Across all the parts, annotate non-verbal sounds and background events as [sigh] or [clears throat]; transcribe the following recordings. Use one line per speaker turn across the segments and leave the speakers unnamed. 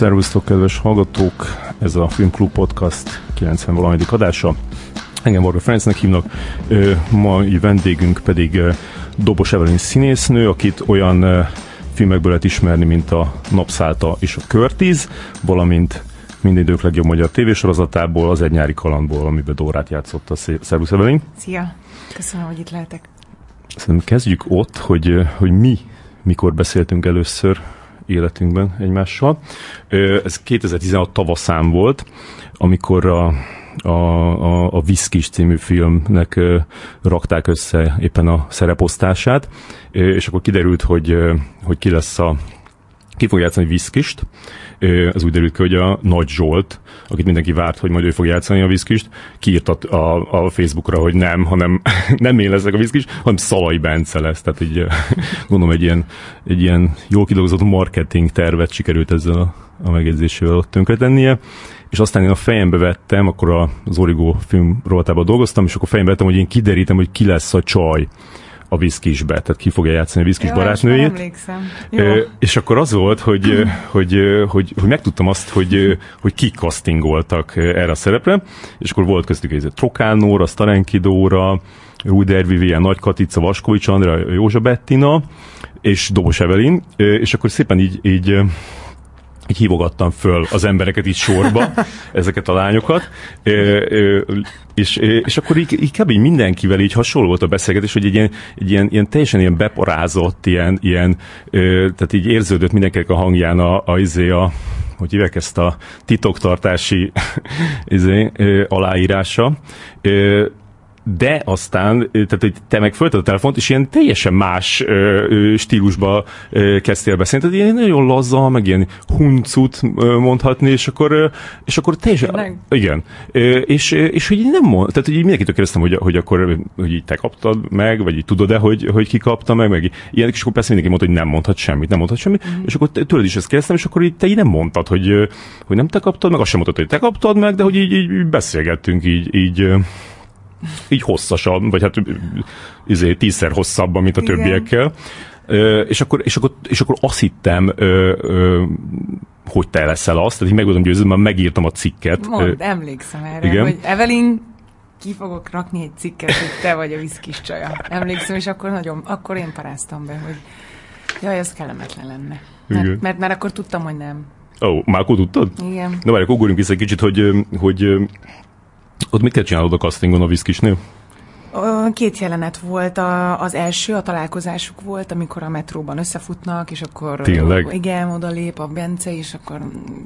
Szervusztok, kedves hallgatók! Ez a Filmklub Podcast 90 valamelyik adása. Engem Varga Ferencnek hívnak, mai vendégünk pedig Dobos Evelyn színésznő, akit olyan filmekből lehet ismerni, mint a Napszálta és a Körtíz, valamint minden idők legjobb magyar tévésorozatából, az egy nyári kalandból, amiben Dórát játszott a Szervusz Evelyn.
Szia! Köszönöm, hogy itt lehetek.
Szerintem kezdjük ott, hogy, hogy mi mikor beszéltünk először életünkben egymással. Ez 2016 tavaszán volt, amikor a, a, a, a Viszkis című filmnek rakták össze éppen a szereposztását, és akkor kiderült, hogy, hogy ki lesz a ki fog játszani Viszkist, az úgy derült ki, hogy a Nagy Zsolt, akit mindenki várt, hogy majd ő fog játszani a Viszkist, kiírt a, a, a Facebookra, hogy nem, hanem [laughs] nem én leszek a Viszkis, hanem Szalai Bence lesz. Tehát így [laughs] gondolom egy ilyen, egy ilyen jól kidolgozott marketing tervet sikerült ezzel a, a megjegyzésével ott tönkretennie és aztán én a fejembe vettem, akkor az Origo film rovatában dolgoztam, és akkor fejembe vettem, hogy én kiderítem, hogy ki lesz a csaj a viszkisbe, tehát ki fogja játszani a viszkis Jó, barátnőjét.
emlékszem.
Jó. És akkor az volt, hogy, hogy, hogy, hogy megtudtam azt, hogy, hogy kik castingoltak erre a szerepre, és akkor volt köztük egy Trokán Nóra, Starenki Dóra, Ruder Vivien, Nagy Katica, Vaskovics Andra, Józsa Bettina, és Dobos Evelin, és akkor szépen így, így így hívogattam föl az embereket így sorba, [laughs] ezeket a lányokat, és, és akkor így, így kb. mindenkivel így hasonló volt a beszélgetés, hogy egy ilyen, egy ilyen, ilyen teljesen ilyen beparázott, ilyen, ilyen tehát így érződött mindenkinek a hangján a, a, izé a, a hogy hívják ezt a titoktartási [laughs] izé, aláírása de aztán, tehát hogy te meg a telefont, és ilyen teljesen más ö, stílusba ö, kezdtél beszélni, tehát ilyen nagyon laza, meg ilyen huncut ö, mondhatni, és akkor, ö, és akkor teljesen... Tényleg? Igen. Ö, és, és hogy így nem mond, tehát hogy így mindenkitől kérdeztem, hogy, hogy akkor hogy így te kaptad meg, vagy így tudod-e, hogy, hogy ki kapta meg, meg ilyen, és akkor persze mindenki mondta, hogy nem mondhat semmit, nem mondhat semmit, mm. és akkor tőled is ezt kérdeztem, és akkor így te így nem mondtad, hogy, hogy nem te kaptad meg, azt sem mondtad, hogy te kaptad meg, de hogy így, így beszélgettünk így, így így hosszasabb, vagy hát izé, tízszer hosszabban, mint a Igen. többiekkel. Ö, és, akkor, és, akkor, és akkor azt hittem, ö, ö, hogy te leszel azt, tehát így meg voltam győződve, mert megírtam a cikket.
Mond, emlékszem erre, Igen. hogy Evelyn ki fogok rakni egy cikket, hogy te vagy a viszkis csaja. Emlékszem, és akkor nagyon, akkor én paráztam be, hogy jaj, ez kellemetlen lenne. Mert, mert, mert akkor tudtam, hogy nem.
Ó, oh, már akkor tudtad?
Igen.
Na várj, akkor ugorjunk vissza egy kicsit, hogy, hogy ott mit kell csinálod a castingon a viszkisnél?
Két jelenet volt. A, az első, a találkozásuk volt, amikor a metróban összefutnak, és akkor
Tényleg?
igen, oda lép a Bence, és akkor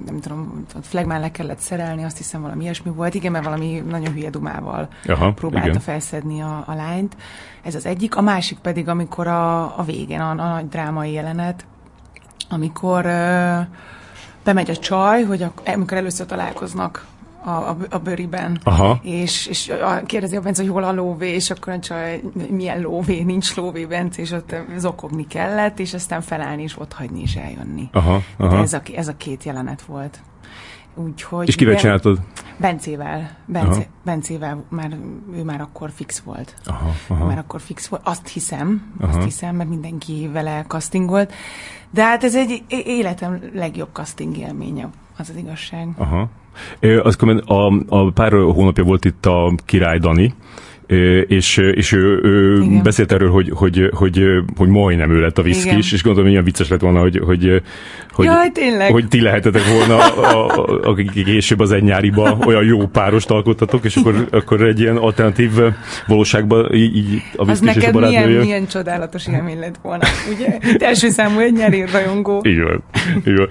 nem tudom, a flagmán le kellett szerelni, azt hiszem valami ilyesmi volt. Igen, mert valami nagyon hülye dumával Aha, próbálta igen. felszedni a, a lányt. Ez az egyik. A másik pedig, amikor a, a végén, a, a nagy drámai jelenet, amikor ö, bemegy a csaj, hogy a, amikor először találkoznak a, a, a bőriben.
Aha.
És, és a, kérdezi a Bence, hogy hol a lóvé, és akkor a csaj, milyen lóvé, nincs lóvé, Bence, és ott zokogni kellett, és aztán felállni, és ott hagyni, és eljönni.
Aha, aha.
ez, a, ez a két jelenet volt. Úgyhogy
és kivel csináltad?
Bencével. Bence, Bencével, már, ő már akkor fix volt.
Aha, aha.
Már akkor fix volt. Azt hiszem, aha. azt hiszem, mert mindenki vele castingolt. De hát ez egy életem legjobb casting élménye, az az igazság.
Aha. Az a, a pár hónapja volt itt a király Dani, és, és ő, ő beszélt erről, hogy, hogy, hogy, hogy majdnem ő lett a viszkis, és gondolom, hogy ilyen vicces lett volna, hogy, hogy, hogy,
Jaj, tényleg.
hogy ti lehetetek volna, a, a, akik később az egy nyáriba olyan jó párost alkottatok, és akkor, akkor egy ilyen alternatív valóságban így, így
a viszkis Az és neked a milyen, milyen csodálatos élmény lett volna, ugye? Itt első számú egy nyári rajongó.
Így van. Így van.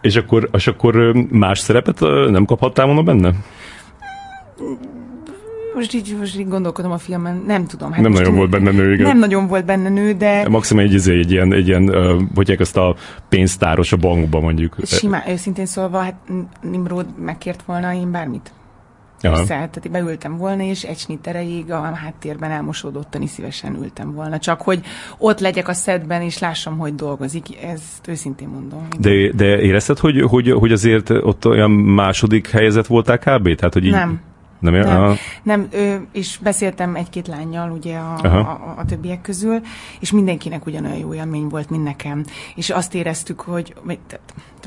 És akkor, és akkor más szerepet nem kaphattál volna benne?
Most így, most így gondolkodom a filmen, nem tudom.
Hát nem nagyon volt benne nő, igen.
Nem nagyon volt benne nő, de...
Maximum egy, izé, egy ilyen, egy ilyen hogy ezt a pénztáros a bankba mondjuk.
Simán, őszintén szólva, hát Nimrod megkért volna én bármit. Persze, tehát beültem volna, és egy snit erejéig a háttérben elmosódottan is szívesen ültem volna. Csak hogy ott legyek a szedben, és lássam, hogy dolgozik. Ezt őszintén mondom.
De, de érezted, hogy, hogy, hogy azért ott olyan második helyzet voltál kb? Tehát, hogy így...
Nem.
Nem,
nem, nem ö, és beszéltem egy-két lányjal ugye a, a, a, a többiek közül, és mindenkinek ugyanolyan jó élmény volt, mint nekem. És azt éreztük, hogy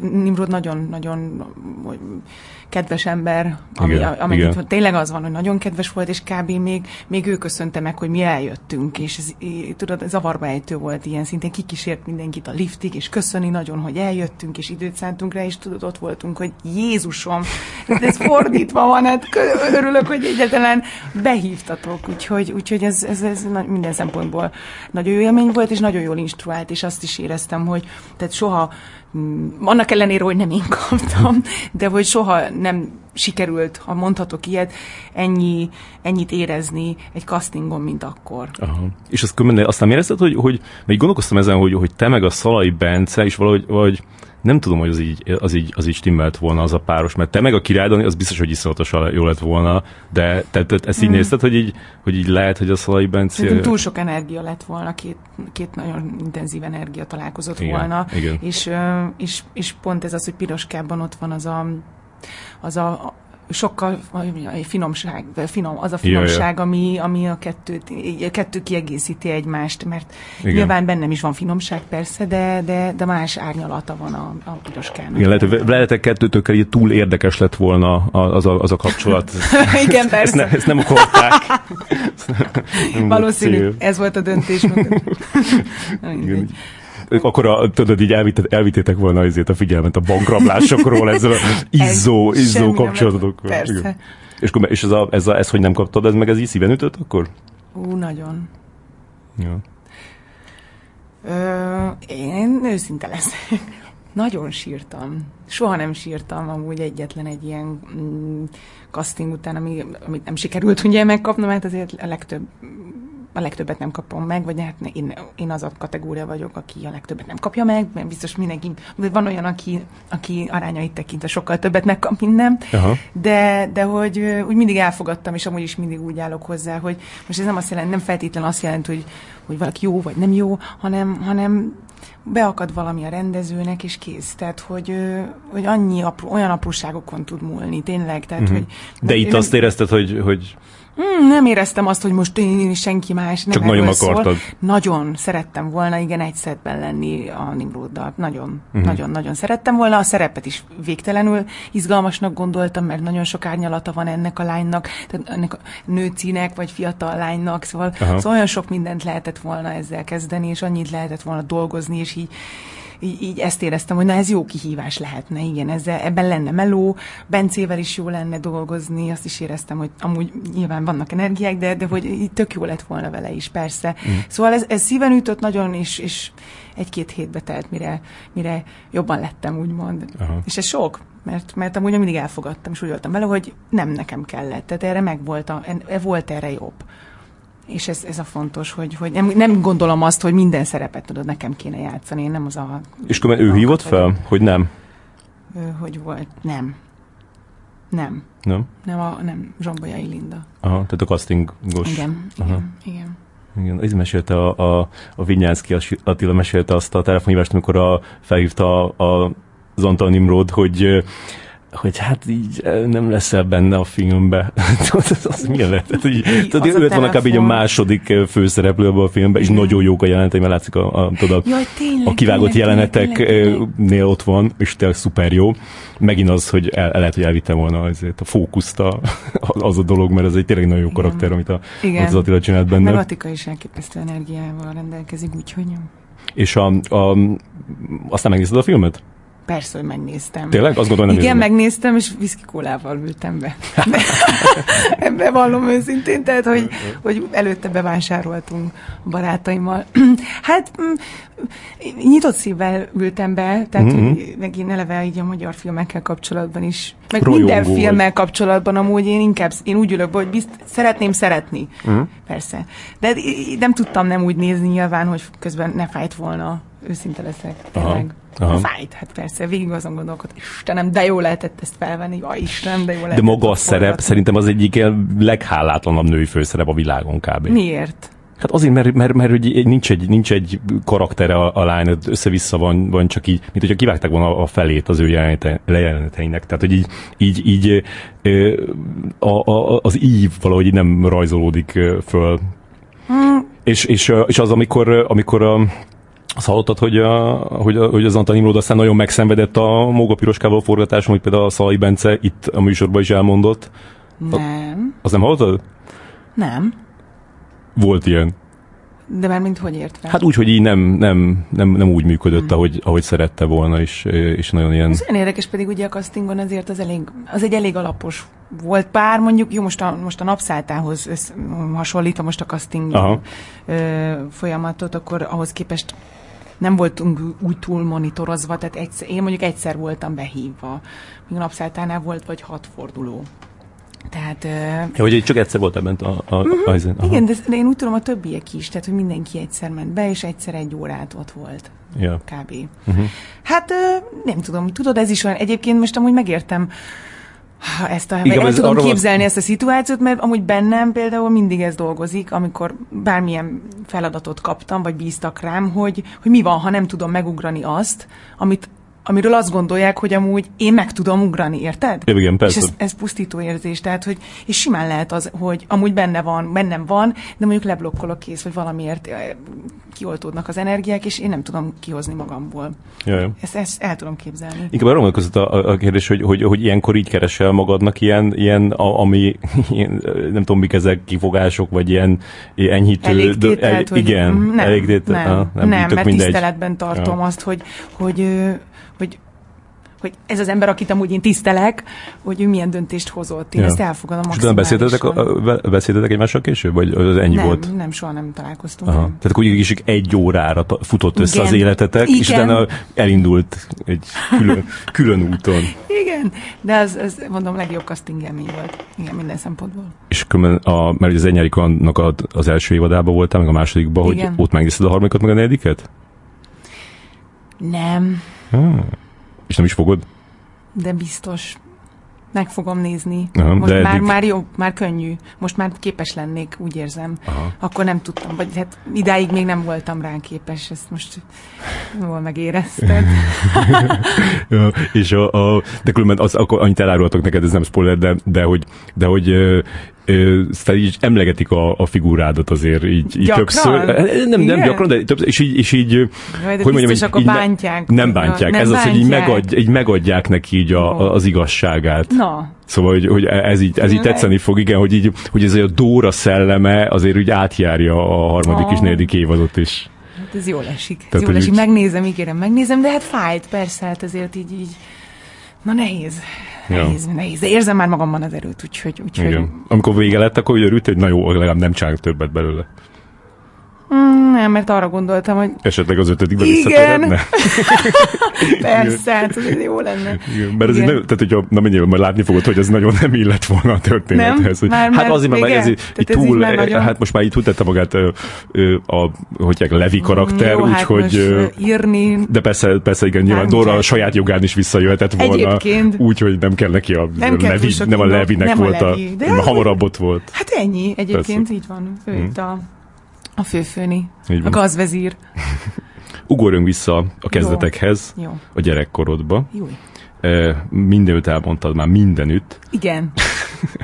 Nimrod nagyon-nagyon kedves ember, ami, igen, ami igen. tényleg az van, hogy nagyon kedves volt, és kb. még, még ő köszönte meg, hogy mi eljöttünk, és ez, tudod, zavarba ejtő volt ilyen szintén, kikísért mindenkit a liftig, és köszöni nagyon, hogy eljöttünk, és időt szántunk rá, és tudod, ott voltunk, hogy Jézusom, ez fordítva van, hát örülök, hogy egyetlen behívtatok, úgyhogy, úgyhogy ez, ez, ez minden szempontból nagyon jó élmény volt, és nagyon jól instruált, és azt is éreztem, hogy tehát soha annak ellenére, hogy nem én kaptam, de hogy soha nem sikerült, ha mondhatok ilyet, ennyi, ennyit érezni egy castingon, mint akkor.
Aha. És azt, azt nem érezted, hogy, hogy mert gondolkoztam ezen, hogy, hogy te meg a Szalai Bence, és valahogy vagy, nem tudom, hogy az így, az, így, az így stimmelt volna az a páros, mert te meg a királydani, az biztos, hogy iszonyatosan jó lett volna, de te, te ezt így mm. nézted, hogy így, hogy így lehet, hogy a Szalai Bence...
Szerintem túl sok energia lett volna, két, két nagyon intenzív energia találkozott igen, volna, igen. És, és, és pont ez az, hogy Piroskában ott van az a, az a, sokkal finomság, finom, az a finomság, ami, ami a kettőt, kettő kiegészíti egymást, mert Igen. nyilván bennem is van finomság persze, de, de, de más árnyalata van a, a piroskának.
Igen, lehet, lehet kettőtökkel így túl érdekes lett volna az a, az a kapcsolat. [laughs]
Igen, persze.
Ezt, ne, [laughs] ezt nem akarták.
Valószínű, ez volt a döntés. [laughs]
Igen akkor a, tudod, így elvittet, elvittétek volna azért a figyelmet a bankrablásokról, [laughs] ezzel a izzó, izzó kapcsolatokkal.
Persze.
És, és ez, a, ez, a, ez, hogy nem kaptad, ez meg ez így szíven ütött akkor?
Ú, nagyon. Ja. Ö, én őszinte leszek. Nagyon sírtam. Soha nem sírtam amúgy egyetlen egy ilyen mm, casting után, ami, amit nem sikerült ugye megkapnom, mert azért a legtöbb a legtöbbet nem kapom meg, vagy hát én, én az a kategória vagyok, aki a legtöbbet nem kapja meg, mert biztos mindenki, van olyan, aki, aki arányait tekintve sokkal többet megkap minden, Aha. de, de hogy úgy mindig elfogadtam, és amúgy is mindig úgy állok hozzá, hogy most ez nem azt jelenti, nem feltétlenül azt jelenti, hogy, hogy valaki jó vagy nem jó, hanem, hanem beakad valami a rendezőnek, és kész. Tehát, hogy, hogy annyi apró, olyan apróságokon tud múlni, tényleg. Tehát, uh-huh. hogy,
de itt nem, azt érezted, hogy, hogy
Hmm, nem éreztem azt, hogy most én senki más
nem Csak nagyon akartad. Szól.
Nagyon szerettem volna, igen, egy szedben lenni a Nimroddal. Nagyon, uh-huh. nagyon, nagyon szerettem volna. A szerepet is végtelenül izgalmasnak gondoltam, mert nagyon sok árnyalata van ennek a lánynak, tehát ennek a nőcinek, vagy fiatal lánynak, szóval, szóval olyan sok mindent lehetett volna ezzel kezdeni, és annyit lehetett volna dolgozni, és így így, így ezt éreztem, hogy na ez jó kihívás lehetne, igen, ezzel, ebben lenne meló, Bencével is jó lenne dolgozni, azt is éreztem, hogy amúgy nyilván vannak energiák, de, de hogy így tök jó lett volna vele is, persze. Mm. Szóval ez, ez szíven ütött nagyon, és, és egy-két hétbe telt, mire, mire jobban lettem, úgymond. Aha. És ez sok, mert, mert amúgy mindig elfogadtam, és úgy voltam vele, hogy nem nekem kellett. Tehát erre meg volt, a, volt erre jobb. És ez, ez a fontos, hogy, hogy nem, nem gondolom azt, hogy minden szerepet tudod, nekem kéne játszani. Én nem az a...
És akkor ő hívott fel, hogy nem?
Ő, hogy volt? Nem. Nem.
Nem?
Nem, a, nem Zsombolyai Linda.
Aha, tehát a castingos.
Igen, Aha. igen, igen.
Igen, ez mesélte a, a, a Vinyánszki Attila mesélte azt a telefonhívást, amikor a, felhívta a, a, az Antal Nimrod, hogy hogy hát így eh, nem leszel benne a filmbe. [laughs] az, az milyen lehet? Tehát, így, tehát az ő lett volna kb. a második eh, főszereplő a filmben, és Igen. nagyon jók a jelenetei, mert látszik a, a, tudod, Jaj, tényleg, a kivágott tényleg, jeleneteknél ott van, és tényleg szuper jó. Megint az, hogy el, el lehet, hogy elvitte volna azért a fókuszt a, az a dolog, mert ez egy tényleg nagyon jó karakter, Igen. amit a, Igen. az Attila csinált benne. Meg
Attika is elképesztő energiával rendelkezik, úgyhogy...
És a, a, aztán megnézted a filmet?
Persze, hogy megnéztem.
Tényleg? Azt gondolom,
nem Igen, megnéztem, és viszki kólával ültem be. [laughs] Ebbe vallom őszintén, tehát, hogy, hogy előtte bevásároltunk a barátaimmal. [clears throat] hát mm, nyitott szívvel ültem be, tehát mm-hmm. megint eleve így a magyar filmekkel kapcsolatban is, meg Rojongó minden filmmel vagy. kapcsolatban amúgy én inkább, én úgy ülök be, hogy bizt, szeretném szeretni. Mm-hmm. Persze. De nem tudtam nem úgy nézni nyilván, hogy közben ne fájt volna. Őszinte leszek, tényleg. Aha. Aha. Fájt, hát persze, végig azon gondolkodott, Istenem, de jó lehetett ezt felvenni, ja Istenem, de jó lehetett.
De maga a szerep szerintem az egyik leghálátlanabb női főszerep a világon kb.
Miért?
Hát azért, mert, mert, mert, mert nincs, egy, nincs egy karaktere a, a lány, össze-vissza van, van csak így, mint hogyha kivágták volna a felét az ő jeleneteinek. Tehát, hogy így, így, így a, a, az ív valahogy nem rajzolódik föl. Hmm. És, és, és az, amikor, amikor a, azt hallottad, hogy, a, hogy, a, hogy az Antal Imród aztán nagyon megszenvedett a Móga Piroskával forgatáson, hogy például a Szalai Bence itt a műsorban is elmondott.
Nem.
A, azt nem hallottad?
Nem.
Volt ilyen.
De már mint hogy értve?
Hát úgy, hogy így nem, nem, nem, nem úgy működött, hmm. ahogy, ahogy szerette volna, és, és nagyon ilyen...
Ez olyan érdekes, pedig ugye a castingon azért az, elég, az egy elég alapos volt pár, mondjuk, jó, most a, most a napszálltához össz, hasonlítva most a casting Aha. ö, folyamatot, akkor ahhoz képest nem voltunk úgy túl monitorozva, tehát egyszer, én mondjuk egyszer voltam behívva. Még a napszálltánál volt vagy hat forduló. Tehát,
ja, hogy csak egyszer volt ebben a, a, uh-huh.
a Igen, de én úgy tudom a többiek is, tehát hogy mindenki egyszer ment be, és egyszer egy órát ott volt. Ja. Kb. Uh-huh. Hát nem tudom, tudod, ez is olyan. Egyébként most amúgy megértem, ezt a, Igen, el tudom képzelni ezt a szituációt, mert amúgy bennem például mindig ez dolgozik, amikor bármilyen feladatot kaptam, vagy bíztak rám, hogy, hogy mi van, ha nem tudom megugrani azt, amit amiről azt gondolják, hogy amúgy én meg tudom ugrani, érted?
Igen, persze.
És ez, ez pusztító érzés, tehát, hogy, és simán lehet az, hogy amúgy benne van, bennem van, de mondjuk leblokkolok kész, vagy valamiért eh, kioltódnak az energiák, és én nem tudom kihozni magamból.
Jaj.
Ezt, ezt el tudom képzelni.
Inkább arra között a, a kérdés, hogy, hogy, hogy ilyenkor így keresel magadnak ilyen, ilyen a, ami, [laughs] ilyen, nem tudom, mik ezek kifogások, vagy ilyen enyhítő...
Elégtételt, el,
hogy igen,
nem, elégtételt, nem, ah, nem, nem mert mindegy. tiszteletben tartom ja. azt, hogy, hogy hogy ez az ember, akit amúgy én tisztelek, hogy ő milyen döntést hozott. Én ja. ezt elfogadom.
És beszéltetek, beszéltetek egymással később, vagy az ennyi
nem,
volt?
Nem, soha nem találkoztunk. Aha.
Tehát akkor is egy órára futott össze Igen. az életetek, Igen. és utána elindult egy külön, [laughs] külön úton.
Igen, de az, az mondom, legjobb casting élmény volt. Igen, minden szempontból.
És a, mert az Ennyerikannak az első évadában voltál, meg a másodikban, hogy ott megnézted a harmadikat, meg a negyediket?
Nem.
Hmm. És nem is fogod?
De biztos. Meg fogom nézni. Aha, Most már, eddig... már jó, már könnyű. Most már képes lennék, úgy érzem. Aha. Akkor nem tudtam, vagy hát idáig még nem voltam rá képes, ezt most jól megérezted. [laughs]
ja, és a, a, de különben az, akkor annyit elárulhatok neked, ez nem spoiler, de, de hogy, de hogy szóval így emlegetik a, a figurádat azért így, így többször. Nem, nem gyakran, de többször, és így, és így
Jaj, hogy mondjam, így, így bántják.
Nem bántják. Nem ez bántják. az, hogy így, megadj, így megadják neki így a, az igazságát.
Na.
Szóval, hogy, hogy ez így, ez így tetszeni fog, igen, hogy, így, hogy ez a Dóra szelleme azért úgy átjárja a harmadik oh. és negyedik évadot is.
Hát ez jól esik. Ez Tehát, jól esik. Megnézem, ígérem, megnézem, de hát fájt, persze, hát azért így, így Na nehéz. Nehéz, ja. nehéz. De érzem már magamban az erőt, úgyhogy... úgyhogy... Igen.
Amikor vége lett, akkor örült, hogy na jó, legalább nem csinálok többet belőle.
Mm, nem, mert arra gondoltam, hogy...
Esetleg az ötödikben
visszatérhetne? [laughs] Persze, hát ez jó lenne.
Igen, mert ez így nem, tehát hogyha, na mennyire majd látni fogod, hogy ez nagyon nem illett volna a történethez.
Nem? Már,
hát azért, mert ez, így, így túl, ez nagyon... hát most már így túltette magát a, a, hogy a Levi karakter,
mm,
úgyhogy...
Hát írni...
De persze, persze igen, nyilván Dora a saját jogán is visszajöhetett volna. Úgyhogy nem kell neki a nem Levi, nem a Levinek volt a, hamarabb ott volt.
Hát ennyi, egyébként így van. Ő itt a a főfőni, Így a gazvezír. [laughs]
Ugorjunk vissza a kezdetekhez, Jó. Jó. a gyerekkorodba. Jó. E, mindenütt elmondtad már mindenütt.
Igen. [laughs]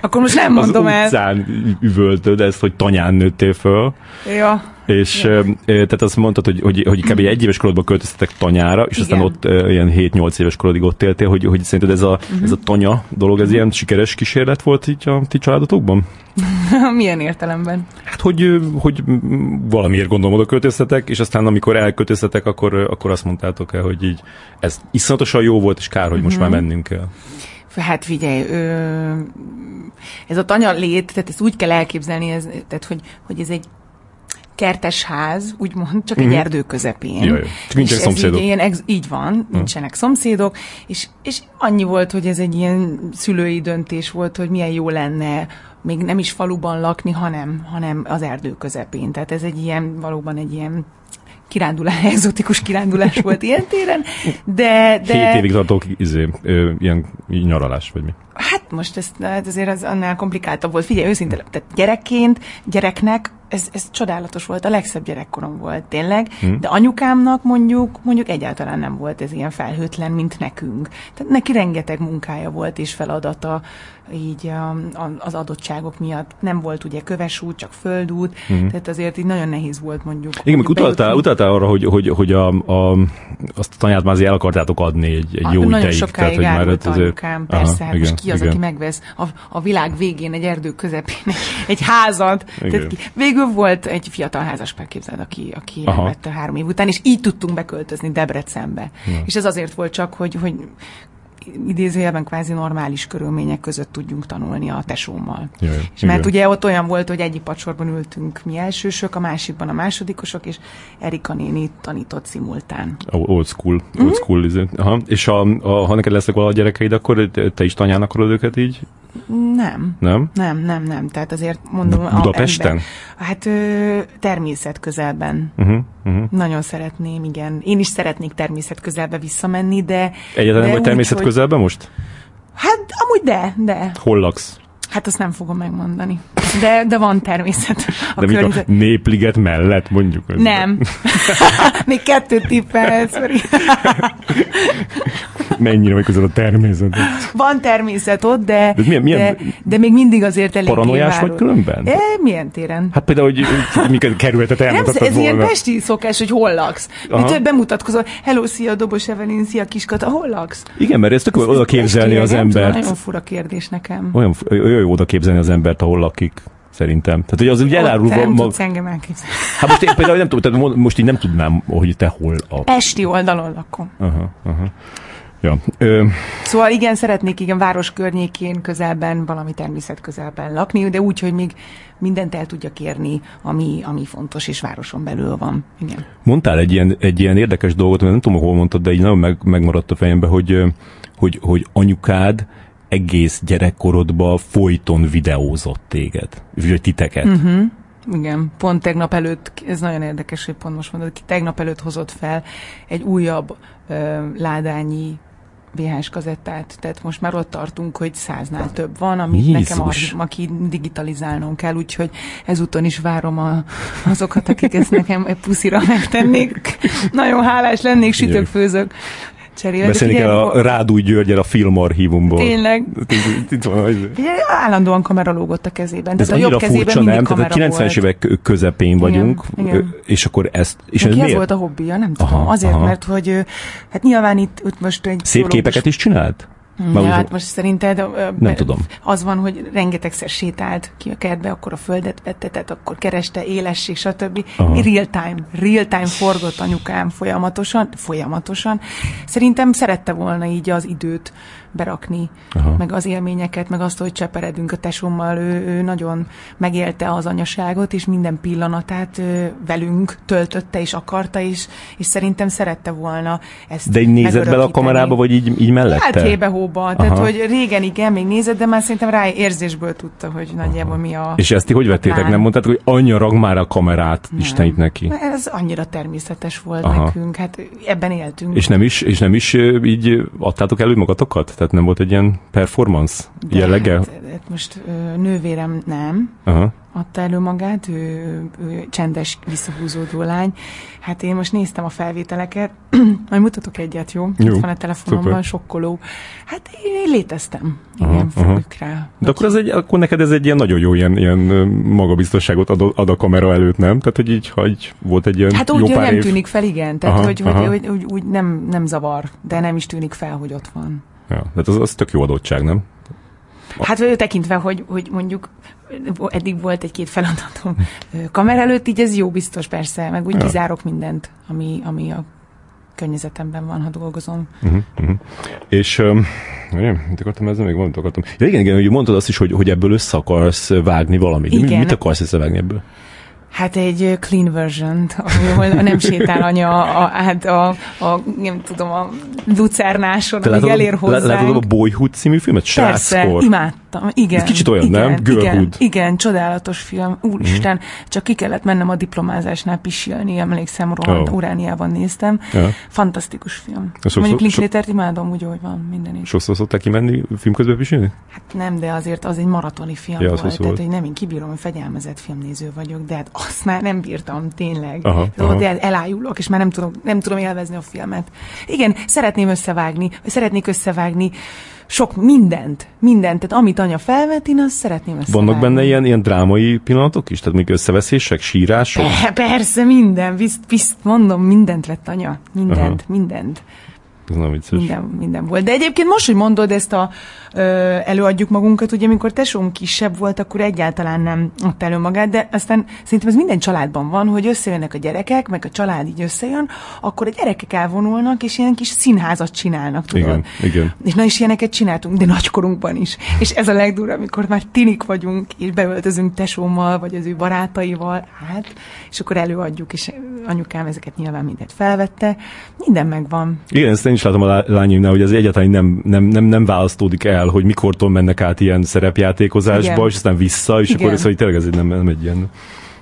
Akkor most nem mondom
az el. Utcán üvöltöd ezt, hogy tanyán nőttél föl.
Ja.
És ja. tehát azt mondtad, hogy, hogy, hogy kb. egy éves korodban költöztetek tanyára, és Igen. aztán ott ilyen 7-8 éves korodig ott éltél, hogy, hogy szerinted ez a, uh-huh. ez a tanya dolog, ez ilyen sikeres kísérlet volt így a ti családotokban? [laughs]
Milyen értelemben?
Hát, hogy, hogy valamiért gondolom oda költöztetek, és aztán amikor elköltöztetek, akkor, akkor azt mondtátok el, hogy így ez iszonyatosan jó volt, és kár, hogy most uh-huh. már mennünk kell.
Hát figyelj, ö, ez a tanya lét, tehát ezt úgy kell elképzelni, ez, tehát hogy, hogy ez egy kertes ház, úgymond, csak mm-hmm. egy mhm. erdő közepén.
Jaj, csak nincsenek szomszédok.
Így, ilyen, így van, nincsenek mm. szomszédok, és, és annyi volt, hogy ez egy ilyen szülői döntés volt, hogy milyen jó lenne még nem is faluban lakni, hanem, hanem az erdő közepén. Tehát ez egy ilyen, valóban egy ilyen kirándulás, [laughs] exotikus kirándulás volt ilyen téren, de... de...
Hét évig tartó izé, ilyen nyaralás, vagy mi?
Hát most ez, hát azért az annál komplikáltabb volt. Figyelj, őszintén, tehát gyerekként, gyereknek ez, ez csodálatos volt, a legszebb gyerekkorom volt tényleg, hmm. de anyukámnak mondjuk, mondjuk egyáltalán nem volt ez ilyen felhőtlen, mint nekünk. Tehát neki rengeteg munkája volt és feladata, így a, a, az adottságok miatt. Nem volt ugye köves út, csak földút, hmm. tehát azért így nagyon nehéz volt mondjuk.
Igen, mondjuk utaltál, utaltál arra, hogy, hogy, hogy a, a, azt a tanyát már azért el akartátok adni egy, egy a, jó
nagyon
ideig.
sokáig tehát, hogy már anyukám, persze, Aha, hát most ki az, igen. aki megvesz a, a világ végén egy erdő közepén egy házat. Tehát ki, végül volt egy fiatal házaspár, képzeld, aki, aki elvette három év után, és így tudtunk beköltözni Debrecenbe. Ja. És ez azért volt csak, hogy, hogy idézőjelben kvázi normális körülmények között tudjunk tanulni a tesómmal. Jaj, és mert ugye ott olyan volt, hogy egyik pacsorban ültünk mi elsősök, a másikban a másodikosok, és Erika néni tanított szimultán.
Old school. Old mm-hmm. school izé. Aha. És a, a, ha neked lesznek valahogy gyerekeid, akkor te is tanyán akarod őket így
nem.
Nem?
Nem, nem, nem. Tehát azért mondom...
Budapesten? Ember,
hát ö, természet közelben. Uh-huh, uh-huh. Nagyon szeretném, igen. Én is szeretnék természet közelbe visszamenni, de...
Egyáltalán vagy természet közelbe most?
Hát amúgy de, de.
Hol laksz?
Hát azt nem fogom megmondani. De, de van természet.
A de környezet... a népliget mellett mondjuk?
Nem. [laughs] Még kettőt tippelsz,
Mennyire vagy közel a természet?
Van természet ott, de, de, milyen, milyen, de, de még mindig azért elég
Paranoiás vagy különben?
E, milyen téren?
Hát például, hogy, hogy miket kerületet elmutattad
Ez volna. ilyen pesti szokás, hogy hol laksz. Mit bemutatkozol, hello, szia, Dobos Evelyn, szia, Kiskata, hol laksz?
Igen, mert ezt tök oda képzelni az embert.
Nagyon fura kérdés nekem.
Olyan, olyan jó oda képzelni az embert, ahol lakik szerintem. Tehát, hogy az ugye elárulva...
Nem mag... tudsz engem elképzelni.
Hát most én például nem tudom, tehát most így nem tudnám, hogy te hol a...
Pesti oldalon lakom.
Aha, aha. Ja. Ö...
Szóval igen, szeretnék igen város környékén, közelben, valami természet közelben lakni, de úgy, hogy még mindent el tudja kérni, ami, ami fontos, és városon belül van. Igen.
Mondtál egy ilyen, egy ilyen érdekes dolgot, mert nem tudom, hol mondtad, de így nagyon meg, megmaradt a fejembe, hogy, hogy, hogy anyukád egész gyerekkorodban folyton videózott téged, vagy titeket.
Uh-huh. Igen, pont tegnap előtt, ez nagyon érdekes, hogy pont most mondod, ki tegnap előtt hozott fel egy újabb ö, ládányi VHS kazettát, tehát most már ott tartunk, hogy száznál több van, amit Jézus. nekem aki digitalizálnom kell, úgyhogy ezúton is várom a, azokat, akik ezt nekem puszira megtennék. Nagyon hálás lennék, sütök, főzök
cserélni. Beszélni kell a Rádúj Györgyel a filmarchívumból.
Tényleg. Itt van. Állandóan kamera lógott a kezében.
Ez annyira furcsa, nem? Tehát a 90-es évek közepén vagyunk, igen, igen. és akkor ezt... És
ez miért? ez volt a hobbija, nem tudom. Aha, Azért, aha. mert hogy hát nyilván itt, itt most egy...
Szép képeket is csinált?
Ja, hát most szerinted
nem tudom.
az van, hogy rengetegszer sétált ki a kertbe, akkor a földet vettetett, akkor kereste élesség, stb. Aha. Real time, real time forgott anyukám folyamatosan, folyamatosan. Szerintem szerette volna így az időt berakni, Aha. meg az élményeket, meg azt, hogy cseperedünk a tesómmal, ő, ő nagyon megélte az anyaságot, és minden pillanatát ő, velünk töltötte és akarta, és, és szerintem szerette volna ezt
De így nézett bele a kamerába, vagy így, így mellette?
Hát hébe-hóba, tehát hogy régen igen, még nézett, de már szerintem rá érzésből tudta, hogy nagyjából Aha. mi a...
És ezt ti hogy vettétek? Nem mondtátok, hogy anyja rag már a kamerát, nem. Isten itt neki?
Ez annyira természetes volt Aha. nekünk, hát ebben éltünk.
És nem is, és nem is így adtátok elő magatokat? Tehát nem volt egy ilyen performance De jellege? Hát,
hát most nővérem nem. Aha adta elő magát, ő, ő csendes, visszahúzódó lány. Hát én most néztem a felvételeket, [clears throat] majd mutatok egyet, jó? jó Itt van a telefonomban, szuper. sokkoló. Hát én léteztem. Igen, aha, rá.
De akkor, az egy, akkor neked ez egy ilyen nagyon jó ilyen, ilyen magabiztosságot ad, ad a kamera előtt, nem? Tehát, hogy így, hogy volt egy ilyen
Hát úgy, hogy nem év... tűnik fel, igen. Tehát, aha, hogy, aha. Hogy, hogy, hogy, úgy nem, nem zavar, de nem is tűnik fel, hogy ott van.
Ja, tehát az, az tök jó adottság, nem?
Hát tekintve, hogy, hogy mondjuk eddig volt egy-két feladatom kamera előtt, így ez jó biztos persze, meg úgy ja. kizárok mindent, ami, ami a környezetemben van, ha dolgozom. Uh-huh, uh-huh.
És um, mit akartam ezzel még valamit akartam? Ja, igen, igen, hogy mondtad azt is, hogy, hogy ebből össze akarsz vágni valamit. Igen. Mit akarsz összevágni ebből?
Hát egy clean version ahol nem sétál anya a, hát a, a, nem tudom, a lucernáson, amíg elér hozzá.
Látod a Boyhood című filmet?
Persze, imádtam láttam. Igen.
Ez kicsit olyan,
igen,
nem?
Girlhood. Igen, igen, csodálatos film. Úristen, mm. csak ki kellett mennem a diplomázásnál pisilni, emlékszem, rohant, oh. Urániában néztem. Ja. Fantasztikus film. Sokszor, Mondjuk Linklatert imádom, úgy, hogy van minden is.
Sokszor szokták kimenni film közben pisilni?
Hát nem, de azért az egy maratoni film ja, volt. Tehát, hogy nem, én kibírom, hogy fegyelmezett filmnéző vagyok, de hát azt már nem bírtam, tényleg. Aha, aha. De elájulok, és már nem tudom, nem tudom élvezni a filmet. Igen, szeretném összevágni, szeretnék összevágni sok mindent, mindent, tehát amit anya felvet, én azt szeretném összevágni.
Vannak benne ilyen, ilyen drámai pillanatok is? Tehát még összeveszések, sírások?
Persze, minden, bizt, bizt, mondom, mindent vett anya, mindent, Aha. mindent.
Ez nem vicces.
Minden, minden volt. De egyébként most, hogy mondod ezt a előadjuk magunkat, ugye amikor tesóm kisebb volt, akkor egyáltalán nem adta elő magát, de aztán szerintem ez minden családban van, hogy összejönnek a gyerekek, meg a család így összejön, akkor a gyerekek elvonulnak, és ilyen kis színházat csinálnak, tudod?
Igen, igen.
És na is ilyeneket csináltunk, de nagykorunkban is. És ez a legdurva, amikor már tinik vagyunk, és beöltözünk tesómmal, vagy az ő barátaival, hát, és akkor előadjuk, és anyukám ezeket nyilván mindet felvette. Minden megvan.
Igen, ezt én is látom a lányimnál, hogy ez egyáltalán nem, nem, nem, nem választódik el, hogy mikortól mennek át ilyen szerepjátékozásba, Igen. és aztán vissza, és Igen. akkor ez, hogy tényleg ez nem, nem egy ilyen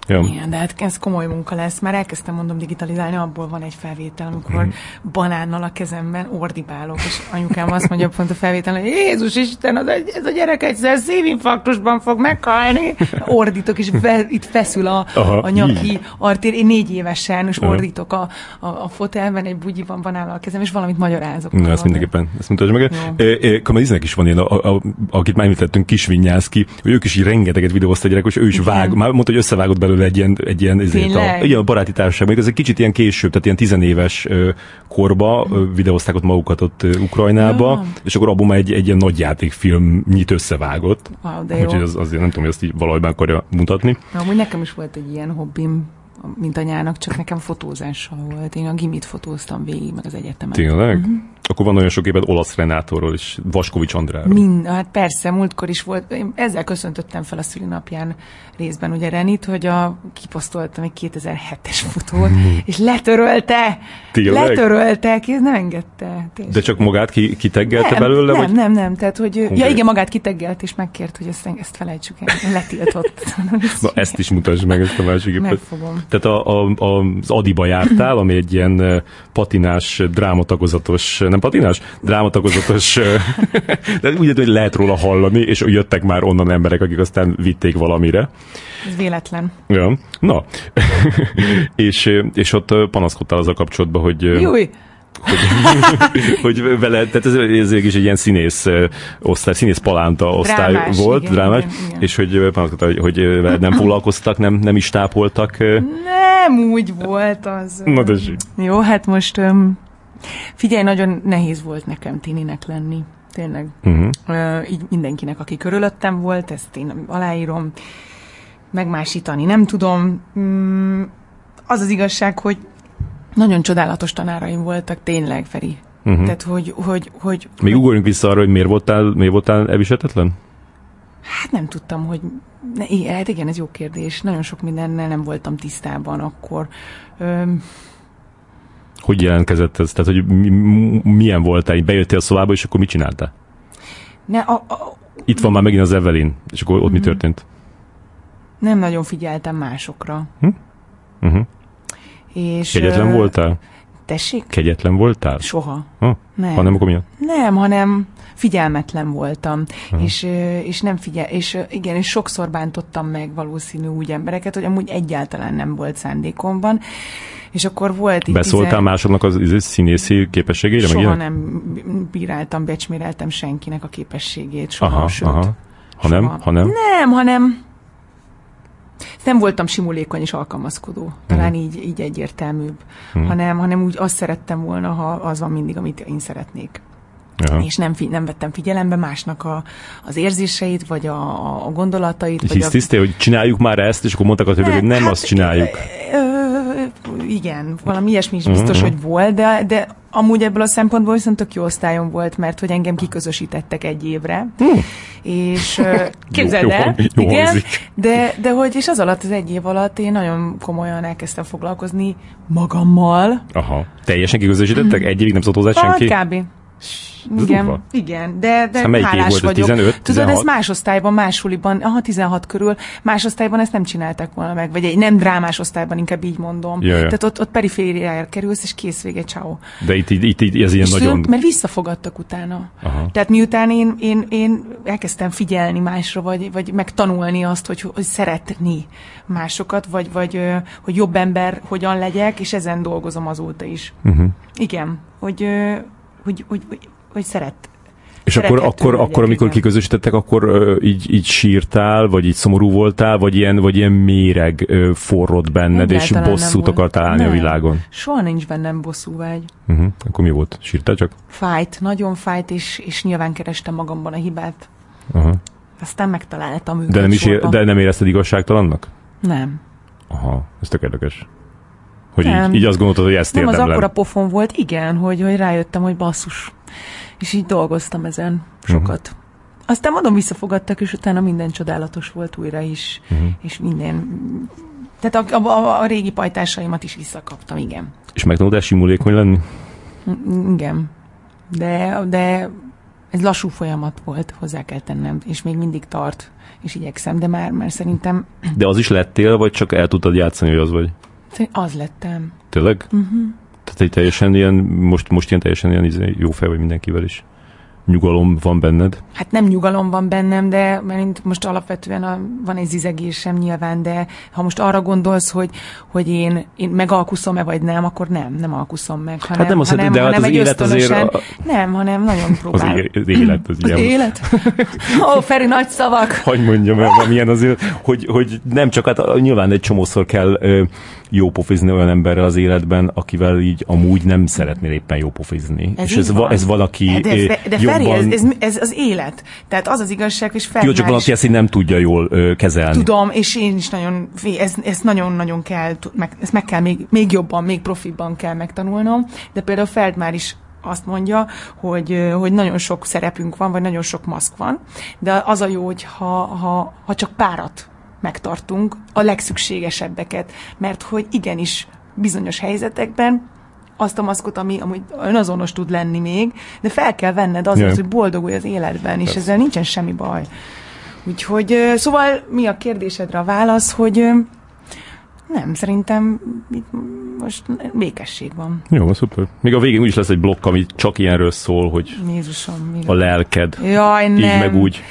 Ja. Igen, de hát ez komoly munka lesz. Már elkezdtem mondom digitalizálni, abból van egy felvétel, amikor mm. banánnal a kezemben ordibálok, és anyukám azt mondja pont a felvételen, hogy Jézus Isten, az egy, ez a gyerek egyszer szívinfarktusban fog meghalni. Ordítok, és ve, itt feszül a, Aha, a nyaki artér. Én négy évesen, és ordítok a, a, a fotelben, egy bugyiban banánnal a kezem, és valamit magyarázok.
Na, ezt mindenképpen, ezt mutasd meg. Kamaliznek is van ilyen, a, a, akit már említettünk, Kisvinyászki, hogy ők is így rengeteget videózta a gyerek, és ő is vág, már mondta, hogy összevágott belőle belőle egy ilyen, egy ilyen ezért a, igen, a baráti társaság, még ez egy kicsit ilyen később, tehát ilyen tizenéves korba videózták ott magukat ott Ukrajnába, ja. és akkor abban egy, egy ilyen nagy játékfilm nyit összevágott.
Wow, de jó.
Úgyhogy az, azért nem tudom, hogy ezt így valahogy meg akarja mutatni.
Amúgy nekem is volt egy ilyen hobbim, mint anyának, csak nekem fotózással volt. Én a gimit fotóztam végig, meg az egyetemen.
Tényleg? Uh-huh. Akkor van olyan sok képed olasz Renátorról és Vaskovics Andráról.
Mind, hát persze, múltkor is volt. Én ezzel köszöntöttem fel a szülinapján részben ugye Renit, hogy a, kiposztoltam egy 2007-es fotót, és letörölte. Tényleg? Letörölte, ez nem engedte.
Tényleg. De csak magát ki, kiteggelte
nem,
belőle?
Nem,
vagy?
nem, nem, tehát hogy, Konkrét. ja igen, magát kiteggelt, és megkért, hogy ezt, ezt felejtsük el, letiltott. [laughs]
Na ezt is mutasd meg, ezt a másik.
Megfogom.
Tehát a, a, a, az Adiba jártál, ami egy ilyen patinás, drámatagozatos, nem patinás? Drámatagozatos, [laughs] de úgy, hogy lehet róla hallani, és jöttek már onnan emberek, akik aztán vitték valamire.
Ez véletlen.
Ja. Na, [laughs] és, és ott panaszkodtál az a kapcsolatban, hogy...
Júj!
hogy, [laughs] hogy vele, tehát ez, ez is egy ilyen színész osztály, színész palánta osztály drámás, volt, igen, drámás, igen, igen. és hogy hogy, hogy nem foglalkoztak, nem, nem is tápoltak.
Nem úgy volt az.
Na de
Jó, hát most um, figyelj, nagyon nehéz volt nekem tininek lenni. Tényleg. Uh-huh. Uh, így mindenkinek, aki körülöttem volt, ezt én aláírom megmásítani nem tudom. Mm, az az igazság, hogy nagyon csodálatos tanáraim voltak, tényleg, Feri. Uh-huh. Tehát, hogy, hogy, hogy...
Még hogy... ugorjunk vissza arra, hogy miért voltál, miért voltál elviselhetetlen?
Hát nem tudtam, hogy... Ne, igen, hát igen, ez jó kérdés. Nagyon sok mindennel nem voltam tisztában akkor. Öm...
Hogy jelentkezett ez? Tehát, hogy mi, milyen voltál? Bejöttél a szobába, és akkor mit csináltál?
Ne, a, a...
Itt van már megint az Evelyn, és akkor ott mi mhm. történt?
nem nagyon figyeltem másokra.
Hm? Uh-huh. És, Kegyetlen voltál?
Tessék?
Kegyetlen voltál?
Soha.
Ha? Nem. Hanem akkor milyen?
Nem, hanem figyelmetlen voltam, uh-huh. és, és nem figyel, és igen, és sokszor bántottam meg valószínű úgy embereket, hogy amúgy egyáltalán nem volt szándékomban, és akkor volt
itt... Beszóltál tizen... másoknak az, az színészi képességére?
Soha meg nem bíráltam, becsméreltem senkinek a képességét, soha, aha, sőt. Aha.
Ha nem, ha nem?
Nem, hanem nem voltam simulékony és alkalmazkodó, talán uh-huh. így, így egyértelműbb, uh-huh. hanem, hanem úgy azt szerettem volna, ha az van mindig, amit én szeretnék. Aha. És nem, fi, nem vettem figyelembe másnak a, az érzéseit, vagy a, a gondolatait.
Vagy Hisztisztél, a... hogy csináljuk már ezt, és akkor mondtak a többiek, hogy nem hát, azt csináljuk.
Ö, igen, valami ilyesmi is biztos, uh-huh. hogy volt, de, de amúgy ebből a szempontból viszont tök jó osztályom volt, mert hogy engem kiközösítettek egy évre. Uh. És [laughs] képzeld el, jó, jó igen, de, de hogy, és az alatt, az egy év alatt én nagyon komolyan elkezdtem foglalkozni magammal.
Aha. Teljesen kiközösítettek? Egy évig nem szólt hozzá senki?
Hát, kb. Igen, igen, de, de
Szóval hálás
volt,
vagyok. 15,
Tudod, ez más osztályban, más suliban, aha, 16 körül, más osztályban ezt nem csináltak volna meg, vagy egy nem drámás osztályban, inkább így mondom.
Ja, ja.
Tehát ott, ott perifériájára kerülsz, és kész vége, ciao.
De itt, itt, itt, itt ez ilyen és nagyon...
Tudom, mert visszafogadtak utána. Aha. Tehát miután én, én, én elkezdtem figyelni másra, vagy, vagy megtanulni azt, hogy, hogy szeretni másokat, vagy, vagy hogy jobb ember hogyan legyek, és ezen dolgozom azóta is. Uh-huh. Igen, hogy, hogy, hogy, hogy, hogy szeret,
és akkor, akkor, akkor amikor igen. kiközösítettek, akkor uh, így, így sírtál, vagy így szomorú voltál, vagy ilyen, vagy ilyen méreg uh, forrott benned, és bosszút akartál állni nem. a világon?
Soha nincs bennem bosszú vágy.
Uh-huh. Akkor mi volt? Sírtál csak?
Fájt, nagyon fájt, és, és nyilván kerestem magamban a hibát. Uh-huh. Aztán megtaláltam őket
de nem, is ér, de nem érezted igazságtalannak?
Nem.
Aha, ez tök érdekes. Hogy nem. így, így azt gondoltad, hogy ezt
Nem,
az
akkora pofon volt, igen, hogy, hogy rájöttem, hogy basszus. És így dolgoztam ezen sokat. Uh-huh. Aztán mondom, visszafogadtak, és utána minden csodálatos volt újra is, uh-huh. és minden... Tehát a, a, a régi pajtásaimat is visszakaptam, igen.
És megtanultál simulékony lenni?
Igen. De, de ez lassú folyamat volt, hozzá kell tennem, és még mindig tart, és igyekszem, de már, már szerintem...
De az is lettél, vagy csak el tudtad játszani, hogy az vagy?
Az lettem.
Tényleg? Uh-huh. Tehát egy teljesen ilyen, most, most ilyen teljesen ilyen izé, jó fel vagy mindenkivel is nyugalom van benned?
Hát nem nyugalom van bennem, de mert most alapvetően a, van egy zizegésem nyilván, de ha most arra gondolsz, hogy, hogy én, én megalkuszom-e vagy nem, akkor nem, nem alkuszom meg. Hanem,
hát nem azt hanem, de hát az élet azért... A...
Nem, hanem nagyon [laughs] próbál.
Az, az élet az, [laughs]
az ilyen. élet? [laughs] Ó, Feri, nagy szavak!
Hogy mondjam milyen azért, hogy, hogy nem csak, hát nyilván egy csomószor kell ö, jó pofizni olyan emberrel az életben, akivel így amúgy nem szeretnél éppen jó pofizni.
Ez
és ez, va, ez valaki
de, de, de jobban... Feri, ez, ez, ez, az élet. Tehát az az igazság, hogy
fel. Jó, csak valaki ezt így nem tudja jól ö, kezelni.
Tudom, és én is nagyon, ez, ez nagyon-nagyon kell, meg, ezt meg kell még, még jobban, még profibban kell megtanulnom, de például Feldmár is azt mondja, hogy, hogy nagyon sok szerepünk van, vagy nagyon sok maszk van, de az a jó, hogy ha, ha, ha csak párat megtartunk, a legszükségesebbeket, mert hogy igenis bizonyos helyzetekben azt a maszkot, ami amúgy önazonos tud lenni még, de fel kell venned yeah. hogy boldogulj az életben, és ezzel nincsen semmi baj. Úgyhogy, szóval mi a kérdésedre a válasz, hogy nem, szerintem itt most békesség van.
Jó, szuper. Még a végén úgyis lesz egy blokk, ami csak ilyenről szól, hogy
Jézusom,
a lelked.
Jaj, nem.
Így meg úgy.